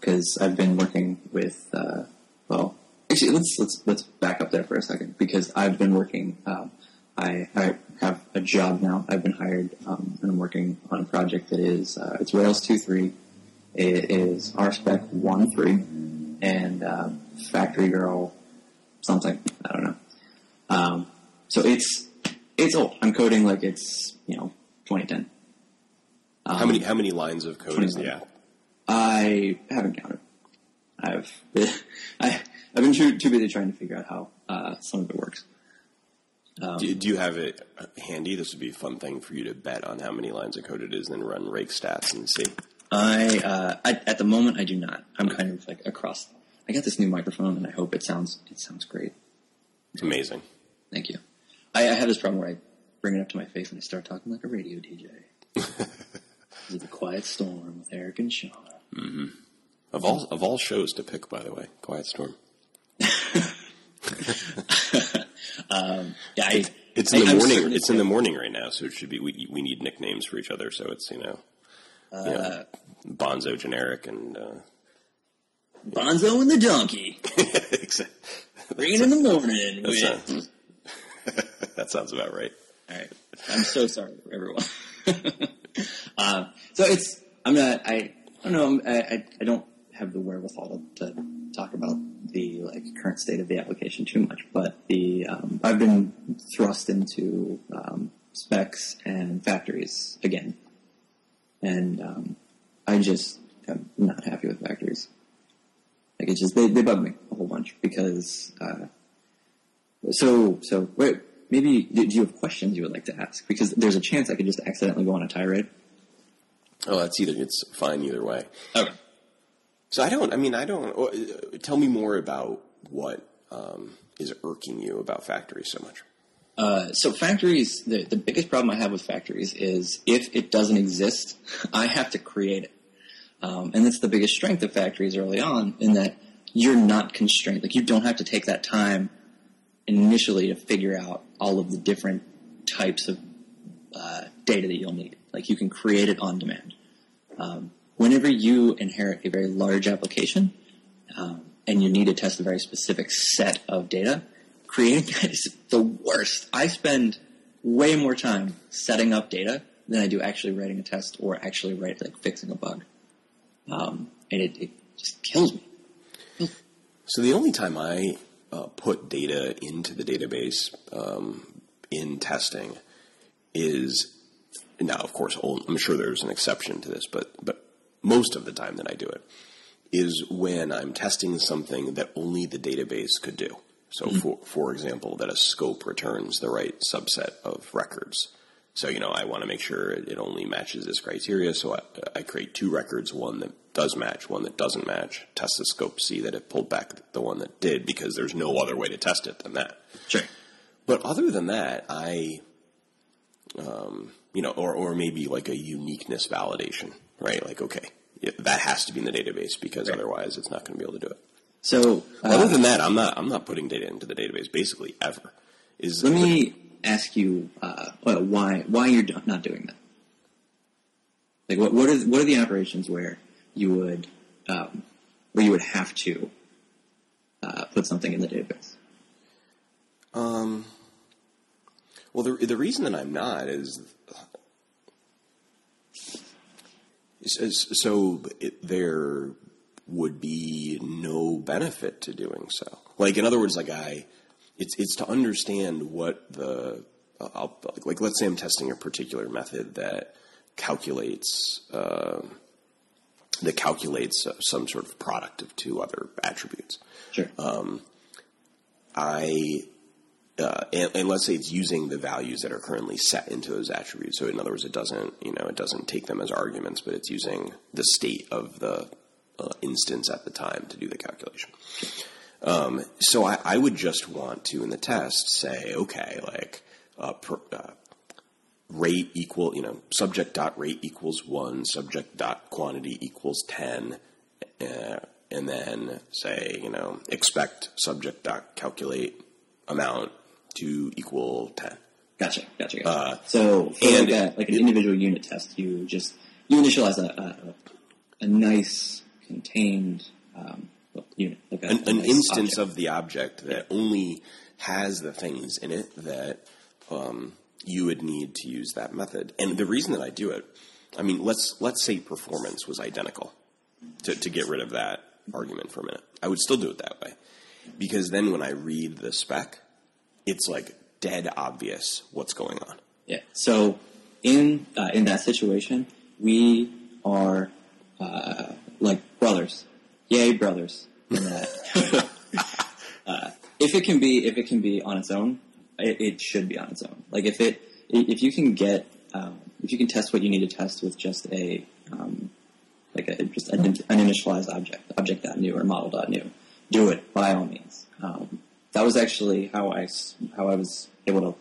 B: because I've been working with. Uh, well, actually, let's let's let's back up there for a second because I've been working. Um, I, I have a job now. I've been hired, um, and I'm working on a project that is uh, it's Rails two three. It is RSpec one three, and uh, Factory Girl something. I don't know. Um, so it's it's old. I'm coding like it's you know 2010.
A: how many how many lines of code is the app?
B: I haven't counted. I've I, I've been too, too busy trying to figure out how uh, some of it works.
A: Do, do you have it handy? This would be a fun thing for you to bet on how many lines of code it is, and then run rake stats and see.
B: I, uh, I at the moment I do not. I'm kind of like across. I got this new microphone and I hope it sounds it sounds great.
A: It's amazing.
B: Thank you. I, I have this problem where I bring it up to my face and I start talking like a radio DJ. this is the Quiet Storm with Eric and Sean.
A: Of all of all shows to pick, by the way, Quiet Storm.
B: Yeah, I,
A: It's in
B: I-
A: the
B: I'm
A: morning. It's in the morning right now, so it should be. We we need nicknames for each other, so it's you know, you know Bonzo generic and uh,
B: Bonzo and the donkey.
A: Exactly.
B: Rain in the morning.
A: That
B: with-
A: sounds, that sounds about right.
B: All right. I'm so sorry everyone. uh, so it's, I'm not, I, I don't know, I, I- I don't have the wherewithal to, to talk about the like current state of the application too much, but the, um, I've been thrust into, um, specs and factories again. And, um, I just am not happy with factories. Like it's just, they, they bug me a whole bunch because, uh, so, so wait, maybe do do you have questions you would like to ask? Because there's a chance I could just accidentally go on a tirade.
A: Oh, that's either it's fine either way.
B: Okay.
A: So I don't. I mean, I don't. uh, Tell me more about what um, is irking you about factories so much.
B: Uh, so factories, the, the biggest problem I have with factories is if it doesn't exist, I have to create it. Um, and that's the biggest strength of factories early on in that you're not constrained. Like you don't have to take that time initially to figure out all of the different types of uh, data that you'll need. Like you can create it on demand. Um, whenever you inherit a very large application um, and you need to test a very specific set of data, creating that is the worst. I spend way more time setting up data than I do actually writing a test or actually write like fixing a bug. Um, and it, it just kills me.
A: So the only time I uh, put data into the database um, in testing is now, of course, I'm sure there's an exception to this, but but most of the time that I do it is when I'm testing something that only the database could do. So, for for example, that a scope returns the right subset of records. So, you know, I want to make sure it only matches this criteria. So, I, I create two records: one that does match, one that doesn't match. Test the scope, see that it pulled back the one that did, because there's no other way to test it than that.
B: Sure.
A: But other than that, I, um, you know, or or maybe like a uniqueness validation, right? Like, okay, that has to be in the database because
B: Right.
A: otherwise it's not going to be able to do it.
B: So uh,
A: other than that, I'm not I'm not putting data into the database basically ever. Is
B: let me ask you uh, well, why why you're not doing that. Like what what are what are the operations where you would um, where you would have to uh, put something in the database?
A: Um, well, the the reason that I'm not is, is, is so it, there would be no benefit to doing so. Like in other words, like I, it's it's to understand what the uh, I'll, like let's say I'm testing a particular method that calculates. Um, that calculates uh, some sort of product of two other attributes.
B: Sure.
A: I uh, and, and let's say it's using the values that are currently set into those attributes. So in other words, it doesn't you know it doesn't take them as arguments, but it's using the state of the uh, instance at the time to do the calculation. Um, so I, I would just want to in the test say, okay, like uh, per, uh, rate equal, you know, subject dot rate equals one, subject dot quantity equals ten, uh, and then say, you know, expect subject dot calculate amount to equal ten.
B: Gotcha, gotcha, gotcha.
A: Uh,
B: so for
A: and
B: like, a, like an individual unit test, you just you initialize a a, a nice contained um, unit, like a,
A: An, an instance
B: object.
A: of the object that only has the things in it that um, you would need to use that method. And the reason that I do it, I mean, let's let's say performance was identical. To, to get rid of that argument for a minute, I would still do it that way because then when I read the spec, it's like dead obvious what's going on.
B: Yeah. So in uh, in that situation, we are uh, like brothers. Yay, brothers! In that, uh, if it can be if it can be on its own, it, it should be on its own. Like if it if you can get um, if you can test what you need to test with just a um, like a, just an, an initialized object, object.new or model.new, do it by all means. Um, that was actually how I how I was able to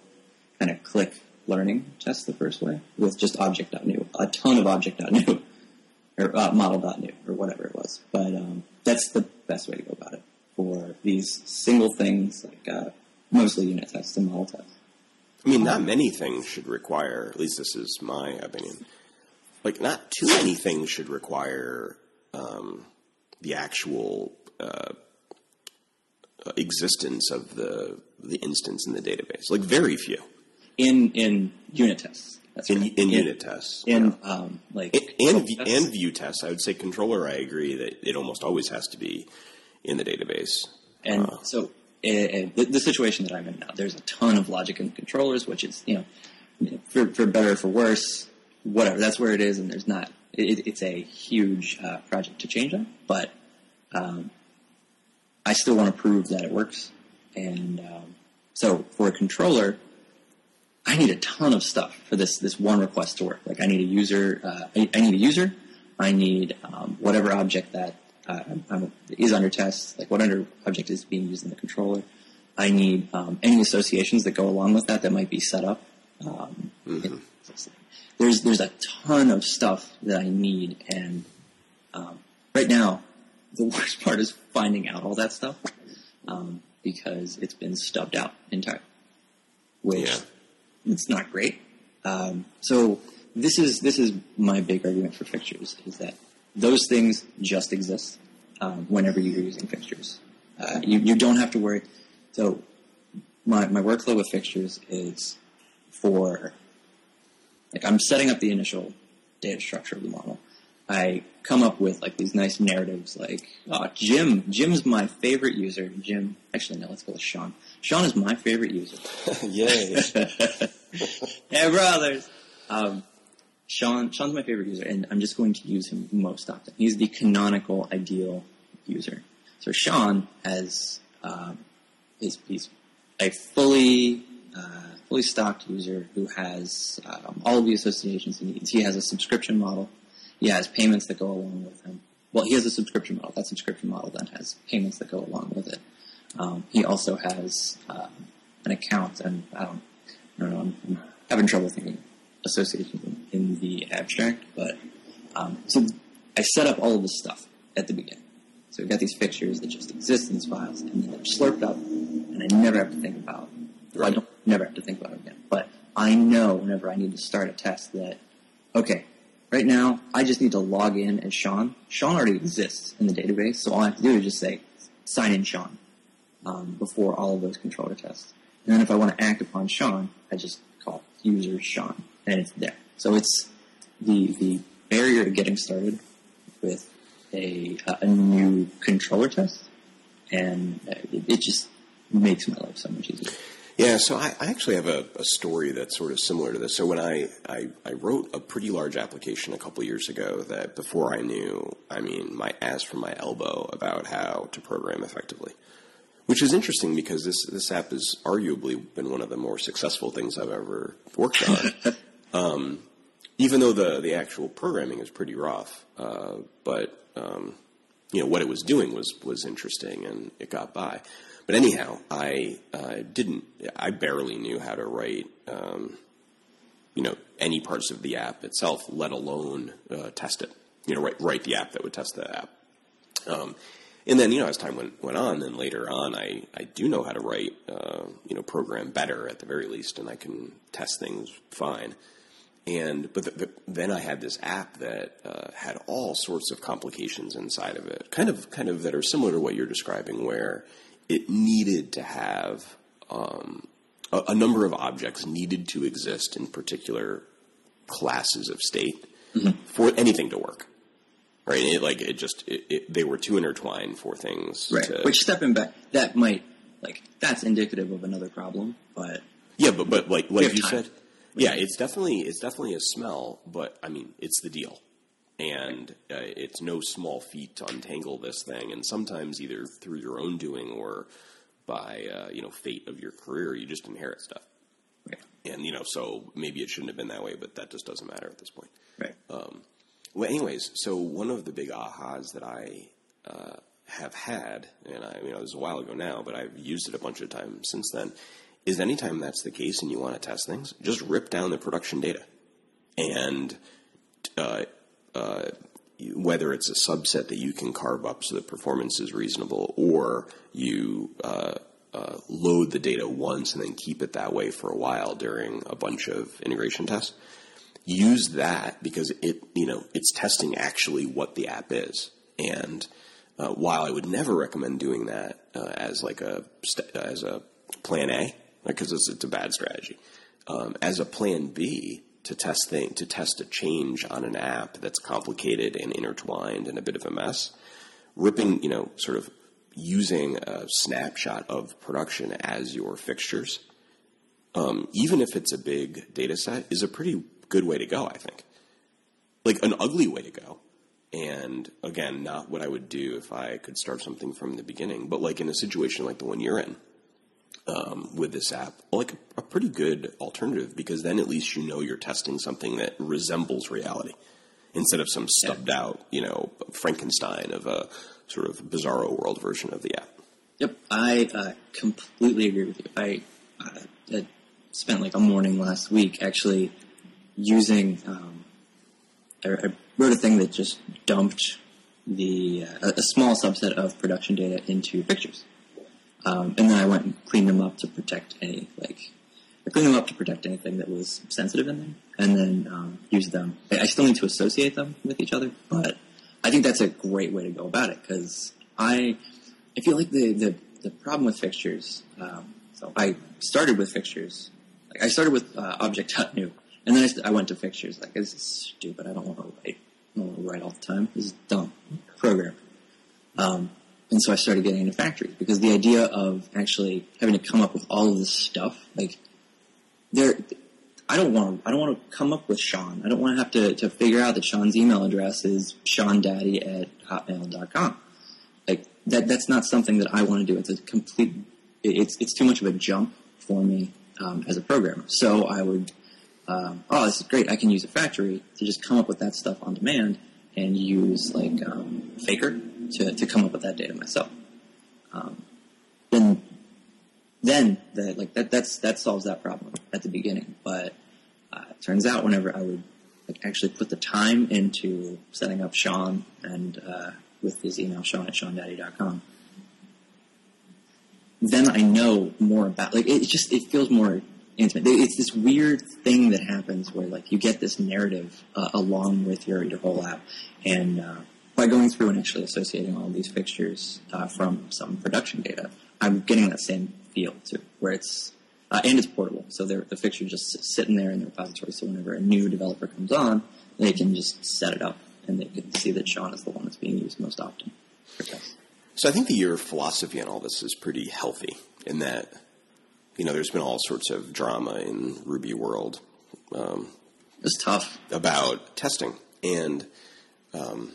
B: kind of click learning test the first way with just object.new, a ton of object.new or uh, model.new or whatever it was. But um, that's the best way to go about it for these single things like uh, mostly unit tests and model tests.
A: I mean, not many things should require, at least this is my opinion, like not too many things should require um, the actual uh, existence of the the instance in the database. Like very few
B: in in unit tests.
A: In,
B: right.
A: in unit tests.
B: in um, like
A: and
B: tests.
A: and view tests. I would say controller. I agree that it almost always has to be in the database.
B: And
A: Uh,
B: so, uh, the, the situation that I'm in now, there's a ton of logic in controllers, which is, you know, you know, for, for better or for worse, whatever. That's where it is, and there's not. It, it's a huge uh, project to change that, but um, I still want to prove that it works. And um, so, for a controller, I need a ton of stuff for this this one request to work. Like, I need a user. Uh, I, I need a user. I need um, whatever object that uh, is under test, like what under object is being used in the controller. I need um, any associations that go along with that that might be set up. Um,
A: Mm-hmm.
B: it- there's there's a ton of stuff that I need, and um, right now the worst part is finding out all that stuff um, because it's been stubbed out entirely, which
A: Yeah.
B: it's not great. Um, so this is this is my big argument for fixtures is that those things just exist um, whenever you're using fixtures. Uh, you you don't have to worry. So my my workflow with fixtures is for like I'm setting up the initial data structure of the model. I come up with like these nice narratives like, oh, Jim, Jim's my favorite user. Jim, actually, no, let's go with Sean. Sean is my favorite user.
A: Yay!
B: hey, brothers. Um, Sean, Sean's my favorite user, and I'm just going to use him most often. He's the canonical ideal user. So Sean has um, he's, he's a fully uh, fully stocked user who has um, all of the associations he needs. He has a subscription model. He has payments that go along with him. Well, he has a subscription model. That subscription model then has payments that go along with it. Um, he also has um, an account, and I don't, I don't know. I'm, I'm having trouble thinking associations in, the abstract, but um, so I set up all of this stuff at the beginning. So we've got these fixtures that just exist in these files, and then they're slurped up, and I never have to think about. Well, I don't never have to think about it again. But I know whenever I need to start a test that, okay, right now I just need to log in as Sean. Sean already exists in the database, so all I have to do is just say sign in Sean um, before all of those controller tests. And then if I want to act upon Sean, I just call user Sean, and it's there. So it's the the barrier to getting started with a a new controller test, and uh, it just makes my life so much easier.
A: Yeah, so I, I actually have a, a story that's sort of similar to this. So when I, I, I wrote a pretty large application a couple years ago that before I knew, I mean, my ass from my elbow about how to program effectively. Which is interesting because this, this app has arguably been one of the more successful things I've ever worked on. um, even though the, the actual programming is pretty rough, uh, but um, you know what it was doing was was interesting and it got by. But anyhow, I uh, didn't. I barely knew how to write, um, you know, any parts of the app itself, let alone uh, test it. You know, write write the app that would test the app. Um, and then, you know, as time went, went on, then later on, I, I do know how to write, uh, you know, program better at the very least, and I can test things fine. And but the, the, then I had this app that uh, had all sorts of complications inside of it, kind of kind of that are similar to what you're describing, where it needed to have um, a, a number of objects needed to exist in particular classes of state for anything to work. Right, it, like it just it, it, they were too intertwined for things.
B: Right.
A: To,
B: Which stepping back, that might like that's indicative of another problem, but
A: Yeah, but but like like you
B: time.
A: said, yeah, it's definitely it's definitely a smell, but I mean it's the deal, and uh, it's no small feat to untangle this thing, and sometimes either through your own doing or by uh, you know fate of your career, you just inherit stuff,
B: yeah,
A: and you know so maybe it shouldn't have been that way, but that just doesn't matter at this point.
B: right.
A: Well, anyways, so one of the big ahas that I uh, have had, and I, you know, this was a while ago now, but I've used it a bunch of times since then, is anytime that's the case and you want to test things, just rip down the production data, and uh, uh, whether it's a subset that you can carve up so that performance is reasonable, or you uh, uh, load the data once and then keep it that way for a while during a bunch of integration tests use that because it you know it's testing actually what the app is and Uh, while I would never recommend doing that uh, as like a st- as a plan A, because it's, it's a bad strategy. Um, as a plan B, to test thing to test a change on an app that's complicated and intertwined and a bit of a mess, ripping you know sort of using a snapshot of production as your fixtures, um, even if it's a big data set, is a pretty good way to go. I think, like an ugly way to go. And again, not what I would do if I could start something from the beginning, but like in a situation like the one you're in, um, with this app, like a, a, pretty good alternative because then at least you know you're testing something that resembles reality instead of some stubbed yeah. out, you know, Frankenstein of a sort of bizarro world version of the app.
B: Yep, I uh, completely agree with you. I, uh, I, spent like a morning last week actually using. Um, I, I, wrote a thing that just dumped the uh, a small subset of production data into pictures. Um, and then I went and cleaned them up to protect any like I cleaned them up to protect anything that was sensitive in them, and then um, used them. I still need to associate them with each other, but I think that's a great way to go about it because I I feel like the the, the problem with fixtures. Um, so I started with fixtures. Like I started with uh, object.new, and then I, I, went to fixtures. Like this is stupid. I don't want to write. I don't want to write all the time. This is dumb. Program. Um, and so I started getting into factories because the idea of actually having to come up with all of this stuff, like, there, I don't want to, I don't want to come up with Sean. I don't want to have to, to figure out that Sean's email address is seandaddy at hotmail.com. Like, that, that's not something that I want to do. It's a complete, it's, it's too much of a jump for me, um, as a programmer. So I would, um, oh, this is great. I can use a factory to just come up with that stuff on demand and use like um, Faker to, to come up with that data myself. Um, then, then the, like that that's that solves that problem at the beginning. But uh, it turns out whenever I would like actually put the time into setting up Sean and uh, with his email Sean at SeanDaddy.com, then I know more about like it just it feels more intimate. It's this weird thing that happens where like you get this narrative uh, along with your your whole app, and uh, by going through and actually associating all these fixtures uh, from some production data, I'm getting that same feel too, where it's uh, and it's portable. So the fixture just sitting there in the repository. So whenever a new developer comes on, they can just set it up and they can see that Sean is the one that's being used most often.
A: So I think that your philosophy on all this is pretty healthy in that you know, there's been all sorts of drama in Ruby world.
B: Um, it's tough
A: about testing, and um,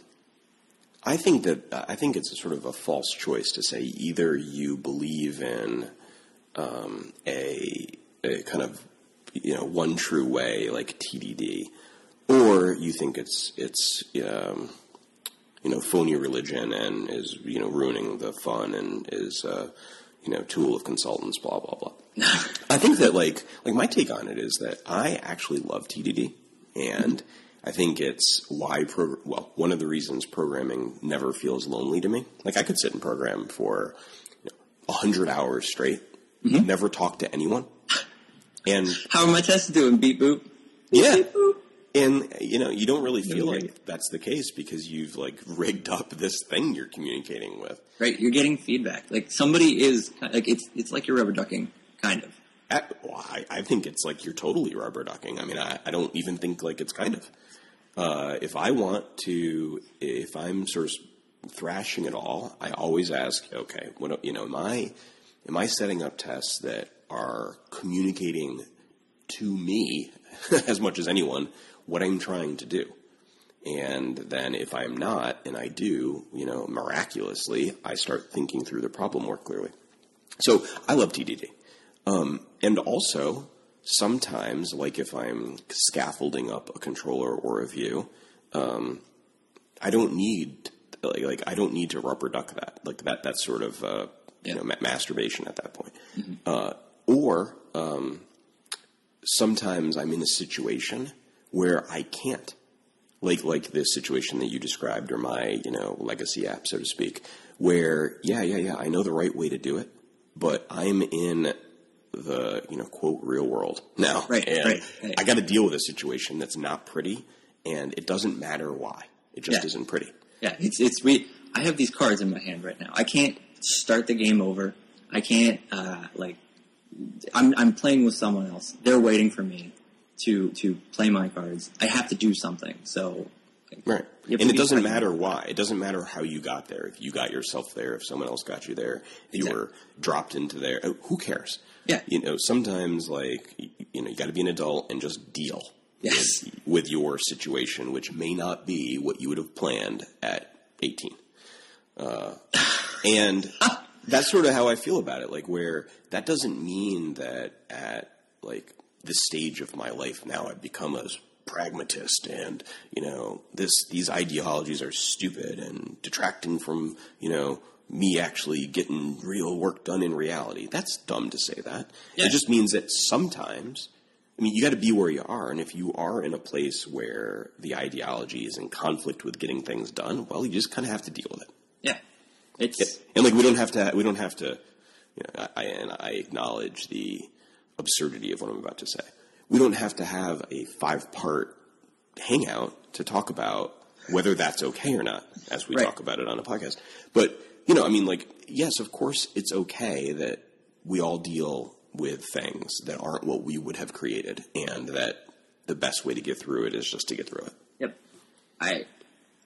A: I think that I think it's a sort of a false choice to say either you believe in um, a, a kind of you know one true way like TDD, or you think it's it's um, you know phony religion and is you know ruining the fun and is uh, you know tool of consultants blah blah blah. I think that like like my take on it is that I actually love TDD, and I think it's why pro- well one of the reasons programming never feels lonely to me. Like I could sit and program for a you know, hundred hours straight, mm-hmm. never talk to anyone, and
B: how am I tests doing? Beep boop.
A: Yeah. Beep, boop. And you know, you don't really feel like that's the case because you've like rigged up this thing you're communicating with.
B: Right, you're getting feedback. Like somebody is like it's it's like you're rubber ducking kind of.
A: At, well, I, I, think it's like you're totally rubber ducking. I mean, I, I don't even think like it's kind of. Uh, if I want to, if I'm sort of thrashing it all, I always ask, okay, what you know, am I am I setting up tests that are communicating to me as much as anyone what I'm trying to do? And then if I'm not, and I do, you know, miraculously, I start thinking through the problem more clearly. So I love TDD. Um, and also, sometimes, like if I'm scaffolding up a controller or a view, um, I don't need like, like, I don't need to rubber duck that. Like that that's sort of uh, yeah. you know ma- masturbation at that point. Mm-hmm. Uh, or um, sometimes I'm in a situation where I can't. Like like this situation that you described, or my you know legacy app, so to speak, where yeah yeah yeah I know the right way to do it, but I'm in the you know quote real world now,
B: right?
A: And
B: right, right.
A: I got to deal with a situation that's not pretty, and it doesn't matter why. It just
B: yeah.
A: isn't pretty.
B: Yeah, it's it's we I have these cards in my hand right now. I can't start the game over. I can't uh, like. I'm I'm playing with someone else. They're waiting for me to to play my cards. I have to do something. So
A: Right. And it doesn't matter why. It doesn't matter how you got there. If you got yourself there, if someone else got you there, if you
B: Exactly.
A: were dropped into there, uh, who cares?
B: Yeah.
A: You know, sometimes like you know, you got to be an adult and just deal
B: Yes.
A: with, with your situation, which may not be what you would have planned at 18. Uh, and that's sort of how I feel about it. Like, where that doesn't mean that at like this stage of my life now I've become a pragmatist and you know this these ideologies are stupid and detracting from you know me actually getting real work done in reality. That's dumb to say that.
B: Yeah.
A: It just means that sometimes I mean, you got to be where you are, and if you are in a place where the ideology is in conflict with getting things done, well, you just kind of have to deal with it.
B: Yeah, it's
A: And like, we don't have to, we don't have to, you know, I, and I acknowledge the absurdity of what I'm about to say. We don't have to have a five part hangout to talk about whether that's okay or not, as we
B: Right.
A: talk about it on a podcast. But, you know, I mean, like, yes, of course it's okay that we all deal with things that aren't what we would have created and that the best way to get through it is just to get through it.
B: Yep. I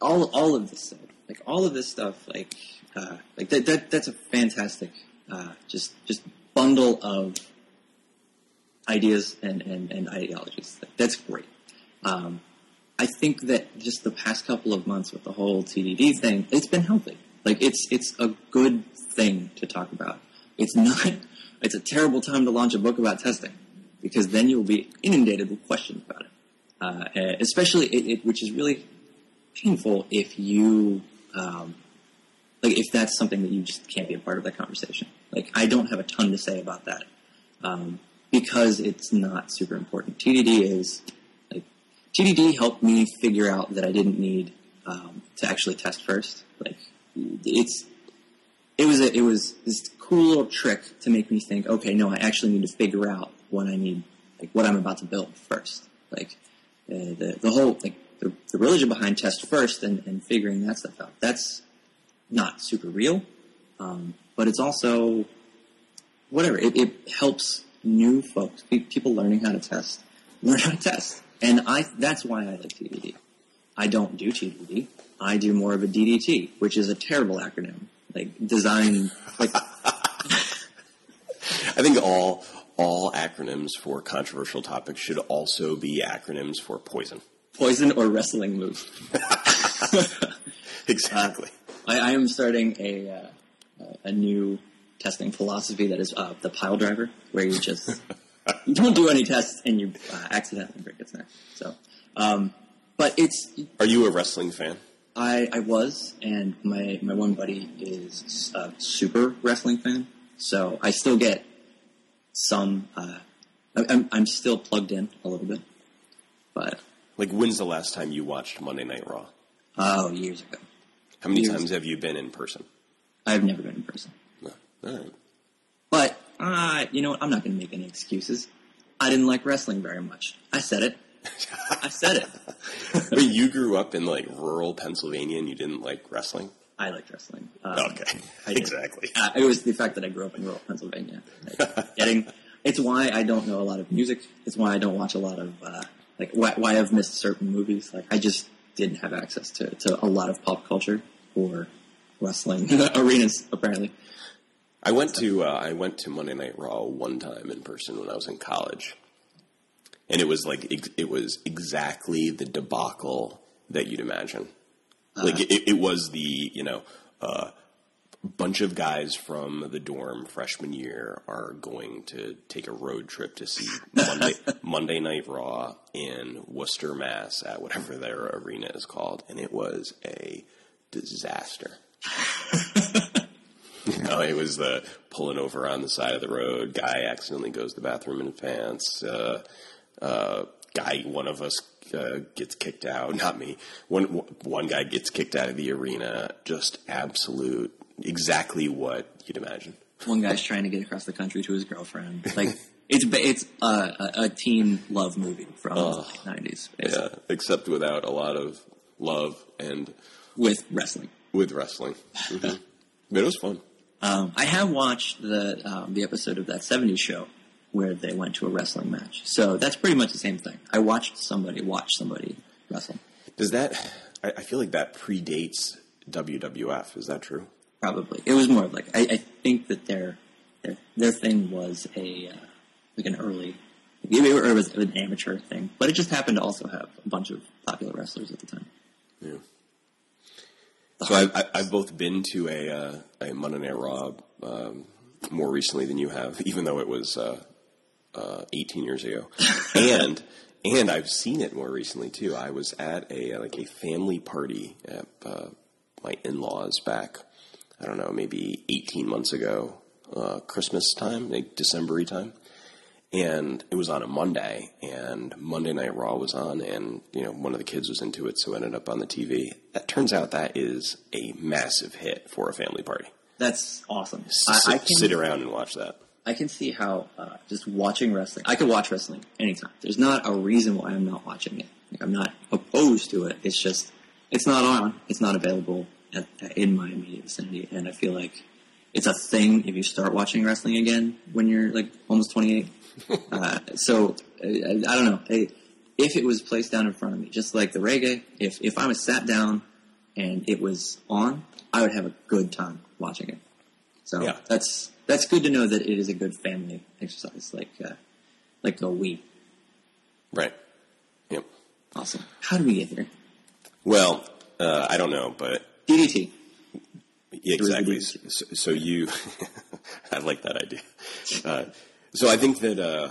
B: all all of this stuff, like all of this stuff, like uh, like that, that that's a fantastic uh, just just bundle of ideas and and, and ideologies. That's great. Um, I think that just the past couple of months with the whole TDD thing, it's been healthy. Like it's it's a good thing to talk about. It's not. It's a terrible time to launch a book about testing because then you'll be inundated with questions about it. Uh, especially it, it, which is really painful if you um, like if that's something that you just can't be a part of that conversation. Like I don't have a ton to say about that um, because it's not super important. TDD is like TDD helped me figure out that I didn't need um, to actually test first. Like it's it was a, it was this cool little trick to make me think, okay, no, I actually need to figure out what I need, like what I'm about to build first. Like uh, the the whole like the, the religion behind test first and, and figuring that stuff out. That's not super real, um, but it's also whatever. It, it helps new folks, people learning how to test, learn how to test, and I that's why I like TDD. I don't do TDD. I do more of a DDT, which is a terrible acronym. Like design, like
A: I think all all acronyms for controversial topics should also be acronyms for poison.
B: poison or wrestling move.
A: Exactly.
B: I, I am starting a uh, a new testing philosophy that is uh, the pile driver, where you just you don't do any tests and you uh, accidentally break its neck. So, um, but it's
A: Are you a wrestling fan?
B: I, I was, and my, my one buddy is a super wrestling fan, so I still get some. Uh, I- I'm, I'm still plugged in a little bit, but
A: Like, when's the last time you watched Monday Night Raw?
B: oh, years ago,
A: How many
B: Years.
A: times have you been in person?
B: I've never been in person. But uh, you know what? I'm not going to make any excuses. I didn't like wrestling very much. I said it. I said it.
A: Wait, you grew up in like rural Pennsylvania and you didn't like wrestling?
B: I liked wrestling. Um,
A: Okay, exactly.
B: Uh, it was the fact that I grew up in rural Pennsylvania. Like, getting it's why I don't know a lot of music. It's why I don't watch a lot of uh, like why, why I've missed certain movies. Like I just didn't have access to, to a lot of pop culture or wrestling arenas. Apparently,
A: I went to uh, I went to Monday Night Raw one time in person when I was in college, and it was like ex- it was exactly the debacle that you'd imagine. Like it, it was the you know uh, bunch of guys from the dorm freshman year are going to take a road trip to see Monday, Monday Night Raw in Worcester, Mass, at whatever their arena is called, and it was a disaster. No, it was the pulling over on the side of the road. Guy accidentally goes to the bathroom in pants. Uh, uh, guy, one of us uh, gets kicked out. Not me. One one guy gets kicked out of the arena. Just absolute, exactly what you'd imagine.
B: one guy's trying to get across the country to his girlfriend. Like it's it's uh, a, a teen love movie from
A: Oh.
B: the nineties,
A: Yeah, except without a lot of love and
B: with wrestling.
A: with wrestling. hmm But it was fun.
B: Um, I have watched the um, the episode of that '70s show where they went to a wrestling match. So that's pretty much the same thing. I watched somebody watch somebody wrestle.
A: Does that? I, I feel like that predates WWF. Is that true?
B: Probably it was more of like I, I think that their their their thing was a uh, like an early. It was an amateur thing, but it just happened to also have a bunch of popular wrestlers at the time.
A: Yeah. So I've, I- I've both been to a uh, a Monday Night Raw um, more recently than you have, even though it was uh, uh, 18 years ago, and and I've seen it more recently too. I was at a like a family party at uh, my in laws back. I don't know, maybe 18 months ago, uh, Christmas time, like December time. And it was on a Monday, and Monday Night Raw was on, and you know one of the kids was into it, so it ended up on the TV. That turns out that is a massive hit for a family party.
B: That's awesome.
A: S-
B: I, I
A: sit,
B: can
A: sit around and watch that.
B: I can see how uh, just watching wrestling. I could watch wrestling anytime. There's not a reason why I'm not watching it. Like, I'm not opposed to it. It's just it's not on. It's not available at, in my immediate vicinity, and I feel like it's a thing if you start watching wrestling again when you're like almost 28. Uh, so I, I don't know. I, if it was placed down in front of me, just like the reggae, if if I was sat down and it was on, I would have a good time watching it. So
A: Yeah.
B: that's that's good to know that it is a good family exercise, like uh, like the Wii.
A: Right. Yep.
B: Awesome. How do we get here?
A: Well, uh, I don't know, but
B: DDT.
A: Yeah, exactly. So, so you, I like that idea. Uh, so I think that, uh,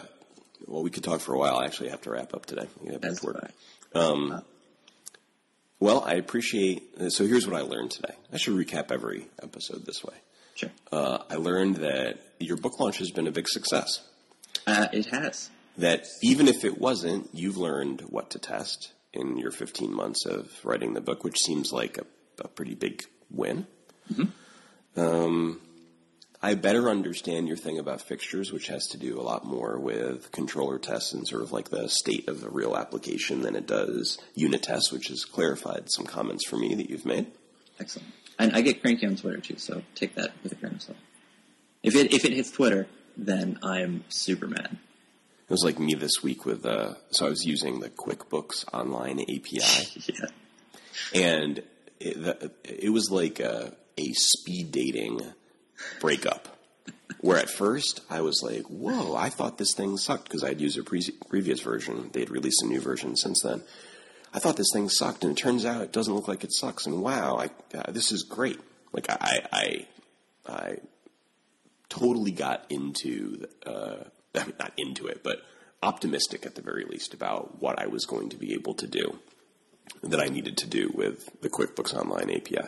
A: well, we could talk for a while. I actually have to wrap up today. Have
B: That's
A: to work.
B: right.
A: Well, I appreciate. So here's what I learned today. I should recap every episode this way.
B: Sure.
A: Uh, I learned that your book launch has been a big success.
B: Uh, it has.
A: That even if it wasn't, you've learned what to test in your 15 months of writing the book, which seems like a, a pretty big win. Um, I better understand your thing about fixtures, which has to do a lot more with controller tests and sort of like the state of the real application than it does unit tests, which has clarified some comments for me that you've made.
B: Excellent. And I get cranky on Twitter too, so take that with a grain of salt. If it if it hits Twitter, then I'm super mad.
A: It was like me this week with, uh, so I was using the QuickBooks Online API.
B: yeah.
A: and it, the, it was like a, a speed dating breakup. Where at first I was like, "Whoa!" I thought this thing sucked because I'd used a pre- previous version. They'd released a new version since then. I thought this thing sucked, and it turns out it doesn't look like it sucks. And wow, I, uh, this is great. Like I, I, I totally got into, uh, I mean, not into it, but optimistic at the very least about what I was going to be able to do that I needed to do with the QuickBooks Online API.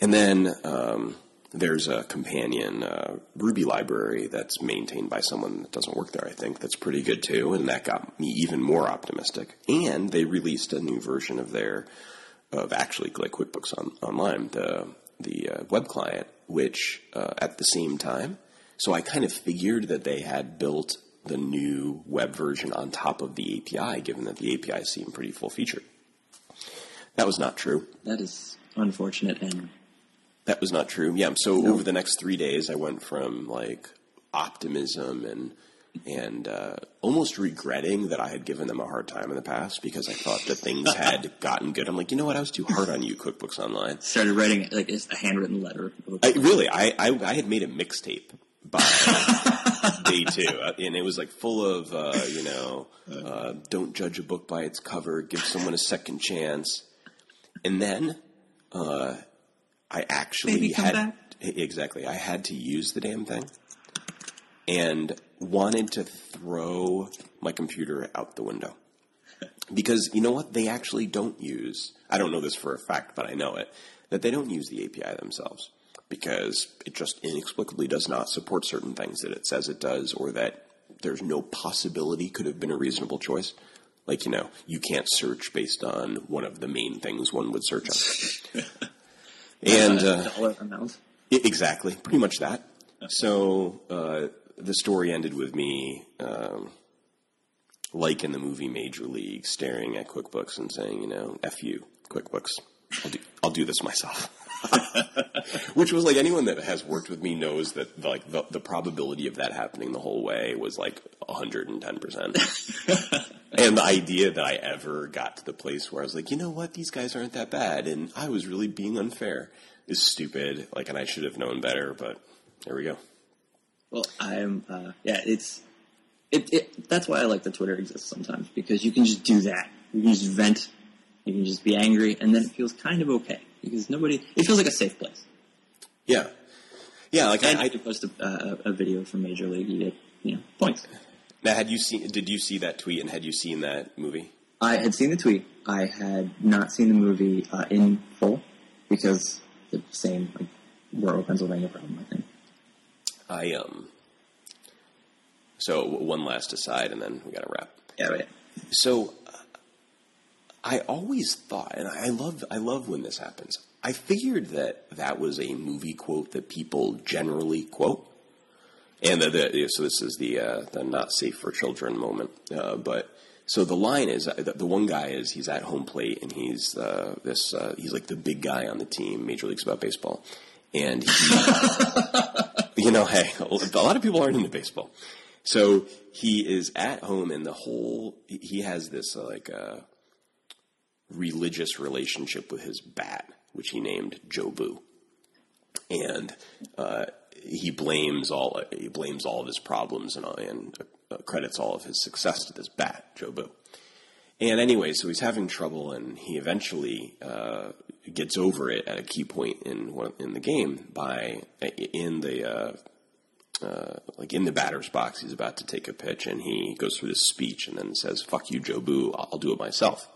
A: And then um, there's a companion uh, Ruby library that's maintained by someone that doesn't work there, I think, that's pretty good too. And that got me even more optimistic. And they released a new version of their, of actually like QuickBooks on, Online, the, the uh, web client, which uh, at the same time, so I kind of figured that they had built the new web version on top of the API, given that the API seemed pretty full featured. That was not true.
B: That is unfortunate and
A: That was not true. Yeah. So over the next three days, I went from like optimism and and uh, almost regretting that I had given them a hard time in the past because I thought that things had gotten good. I'm like, you know what? I was too hard on you, QuickBooks Online.
B: started writing like a handwritten letter.
A: I, really, I, I I had made a mixtape by day two, uh, and it was like full of uh, you know, uh, don't judge a book by its cover, give someone a second chance, and then uh, I actually had
B: back.
A: exactly I had to use the damn thing, and wanted to throw my computer out the window. Because you know what? They actually don't use, I don't know this for a fact, but I know it, that they don't use the API themselves. Because it just inexplicably does not support certain things that it says it does, or that there's no possibility could have been a reasonable choice. Like, you know, you can't search based on one of the main things one would search on. and, uh,
B: dollar amount.
A: Exactly, pretty much that. So uh, the story ended with me, um, like in the movie Major League, staring at QuickBooks and saying, you know, "F you, QuickBooks. I'll do, I'll do this myself. Which was like anyone that has worked with me knows that like the, the probability of that happening the whole way was like 110%. and the idea that I ever got to the place where I was like, you know what, these guys aren't that bad, and I was really being unfair is stupid. Like, and I should have known better, but there we go.
B: Well, I'm, uh, yeah, it's, it, it, that's why I like that Twitter exists sometimes, because you can just do that. You can just vent, you can just be angry, and then it feels kind of okay, because nobody, it feels like a safe place.
A: Yeah. Yeah, like
B: And
A: I,
B: I could post a, uh, a video from Major League, you get, you know, points.
A: now had you seen, did you see that tweet and had you seen that movie?
B: I had seen the tweet. I had not seen the movie uh, in full because the same like rural Pennsylvania problem. I think.
A: I, um, so one last aside and then we gotta wrap.
B: Yeah, right.
A: So I always thought, and I love, I love when this happens. I figured that that was a movie quote that people generally quote, and the, the so this is the uh, the not safe for children moment. Uh, but so the line is the, the one guy is he's at home plate and he's uh, this uh, he's like the big guy on the team. Major League's about baseball, and he, you know, hey, a lot of people aren't into baseball. So he is at home, and the whole he has this uh, like uh, religious relationship with his bat, which he named Jobu, and uh, he blames all he blames all of his problems and and uh, credits all of his success to this bat, Jobu. And anyway, so he's having trouble, and he eventually uh, gets over it at a key point in in the game by in the uh, uh, like in the batter's box. He's about to take a pitch, and he goes through this speech, and then says, "Fuck you. I'll, I'll do it myself."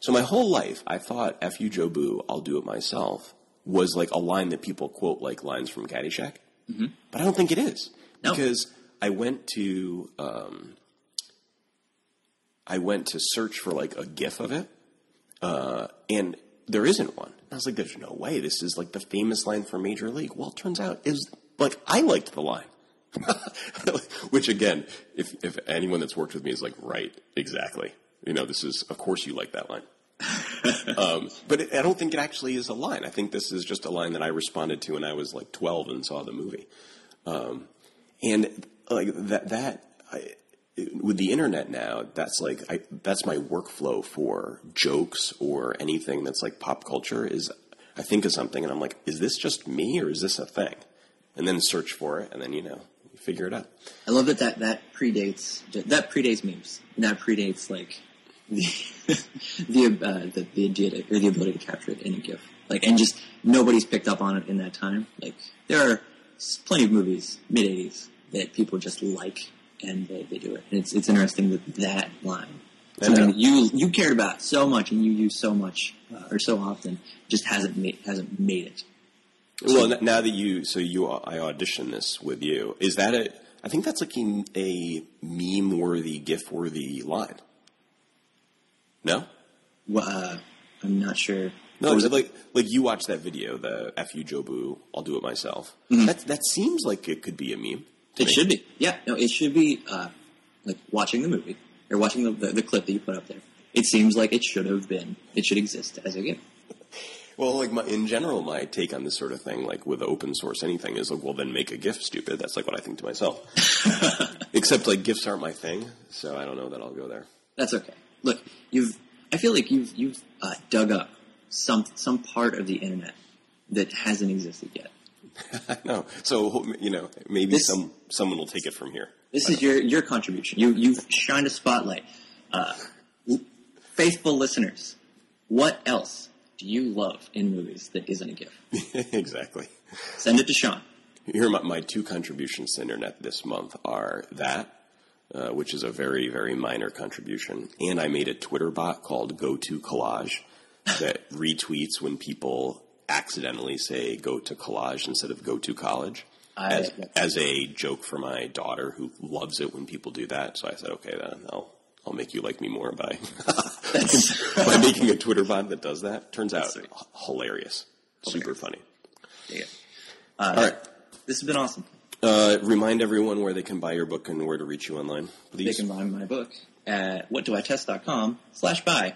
A: So my whole life, I thought "F you, Jobu. I'll do it myself" was like a line that people quote like lines from Caddyshack, mm-hmm. but I don't think it is
B: No.
A: because I went to um, I went to search for like a GIF of it, uh, and there isn't one. I was like, "There's no way. This is like the famous line from Major League." Well, it turns out it was like I liked the line, which again, if if anyone that's worked with me is like, right, exactly. You know, this is of course you like that line. um, but it, I don't think it actually is a line. I think this is just a line that I responded to when I was like 12 and saw the movie. Um, and like that, that I, with the internet now, that's like I, that's my workflow for jokes or anything that's like pop culture. Is I think of something and I'm like, is this just me or is this a thing? And then search for it, and then you know figure it out.
B: I love that that that predates that predates memes. That predates like the the uh, the, the idea or the ability to capture it in a GIF. Like, and just nobody's picked up on it in that time. Like, there are plenty of movies mid '80s that people just like, and they, they do it. And it's it's interesting that that line,
A: I
B: something
A: know.
B: that you you cared about so much and you use so much uh, or so often, just hasn't made hasn't made it.
A: Well, now that you, so you, I auditioned this with you. Is that a? I think that's like a, a meme-worthy, GIF-worthy line. No,
B: Well, Uh, I'm not sure.
A: no.
B: Was it-
A: like like you watched that video, the "F you Jobu, I'll do it myself."
B: Mm-hmm.
A: That that seems like it could be a meme.
B: It
A: me.
B: should be. Yeah, no, it should be uh, like watching the movie or watching the, the, the clip that you put up there. It seems like it should have been. It should exist as a gift.
A: Well, like my, in general, my take on this sort of thing, like with open source anything, is like, well, then make a GIF, stupid. That's like what I think to myself. Except like GIFs aren't my thing, so I don't know that I'll go there.
B: That's okay. Look, you've. I feel like you've you've uh, dug up some some part of the internet that hasn't existed yet.
A: I know. So you know, maybe
B: This-
A: some someone will take it from here.
B: This is your your contribution. You you've shined a spotlight. Uh, faithful listeners, what else do you love in movies that isn't a gift?
A: exactly.
B: Send it to Sean.
A: Here, are my, my two contributions to internet this month are that, uh, which is a very, very minor contribution, and I made a Twitter bot called Go to Collage that retweets when people accidentally say "Go to Collage" instead of "Go to College."
B: I-
A: As, as a joke for my daughter who loves it when people do that, so I said, okay, then I'll I'll make you like me more by by making a Twitter bot that does that. Turns out
B: sweet.
A: h- hilarious, super funny.
B: Yeah. Uh,
A: All right.
B: This has been awesome.
A: Uh, remind everyone where they can buy your book and where to reach you online,
B: They
A: please.
B: can buy my book at whatdoitest.com slash buy.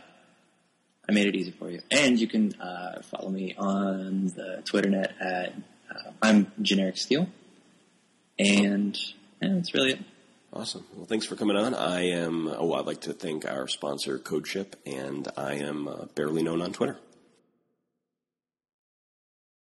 B: I made it easy for you. And you can uh, follow me on the Twitter net at uh, I'm Generic Steele. And yeah, that's really it.
A: Awesome. Well, thanks for coming on. I am, oh, I'd like to thank our sponsor, CodeShip, and I am uh, barely known on Twitter.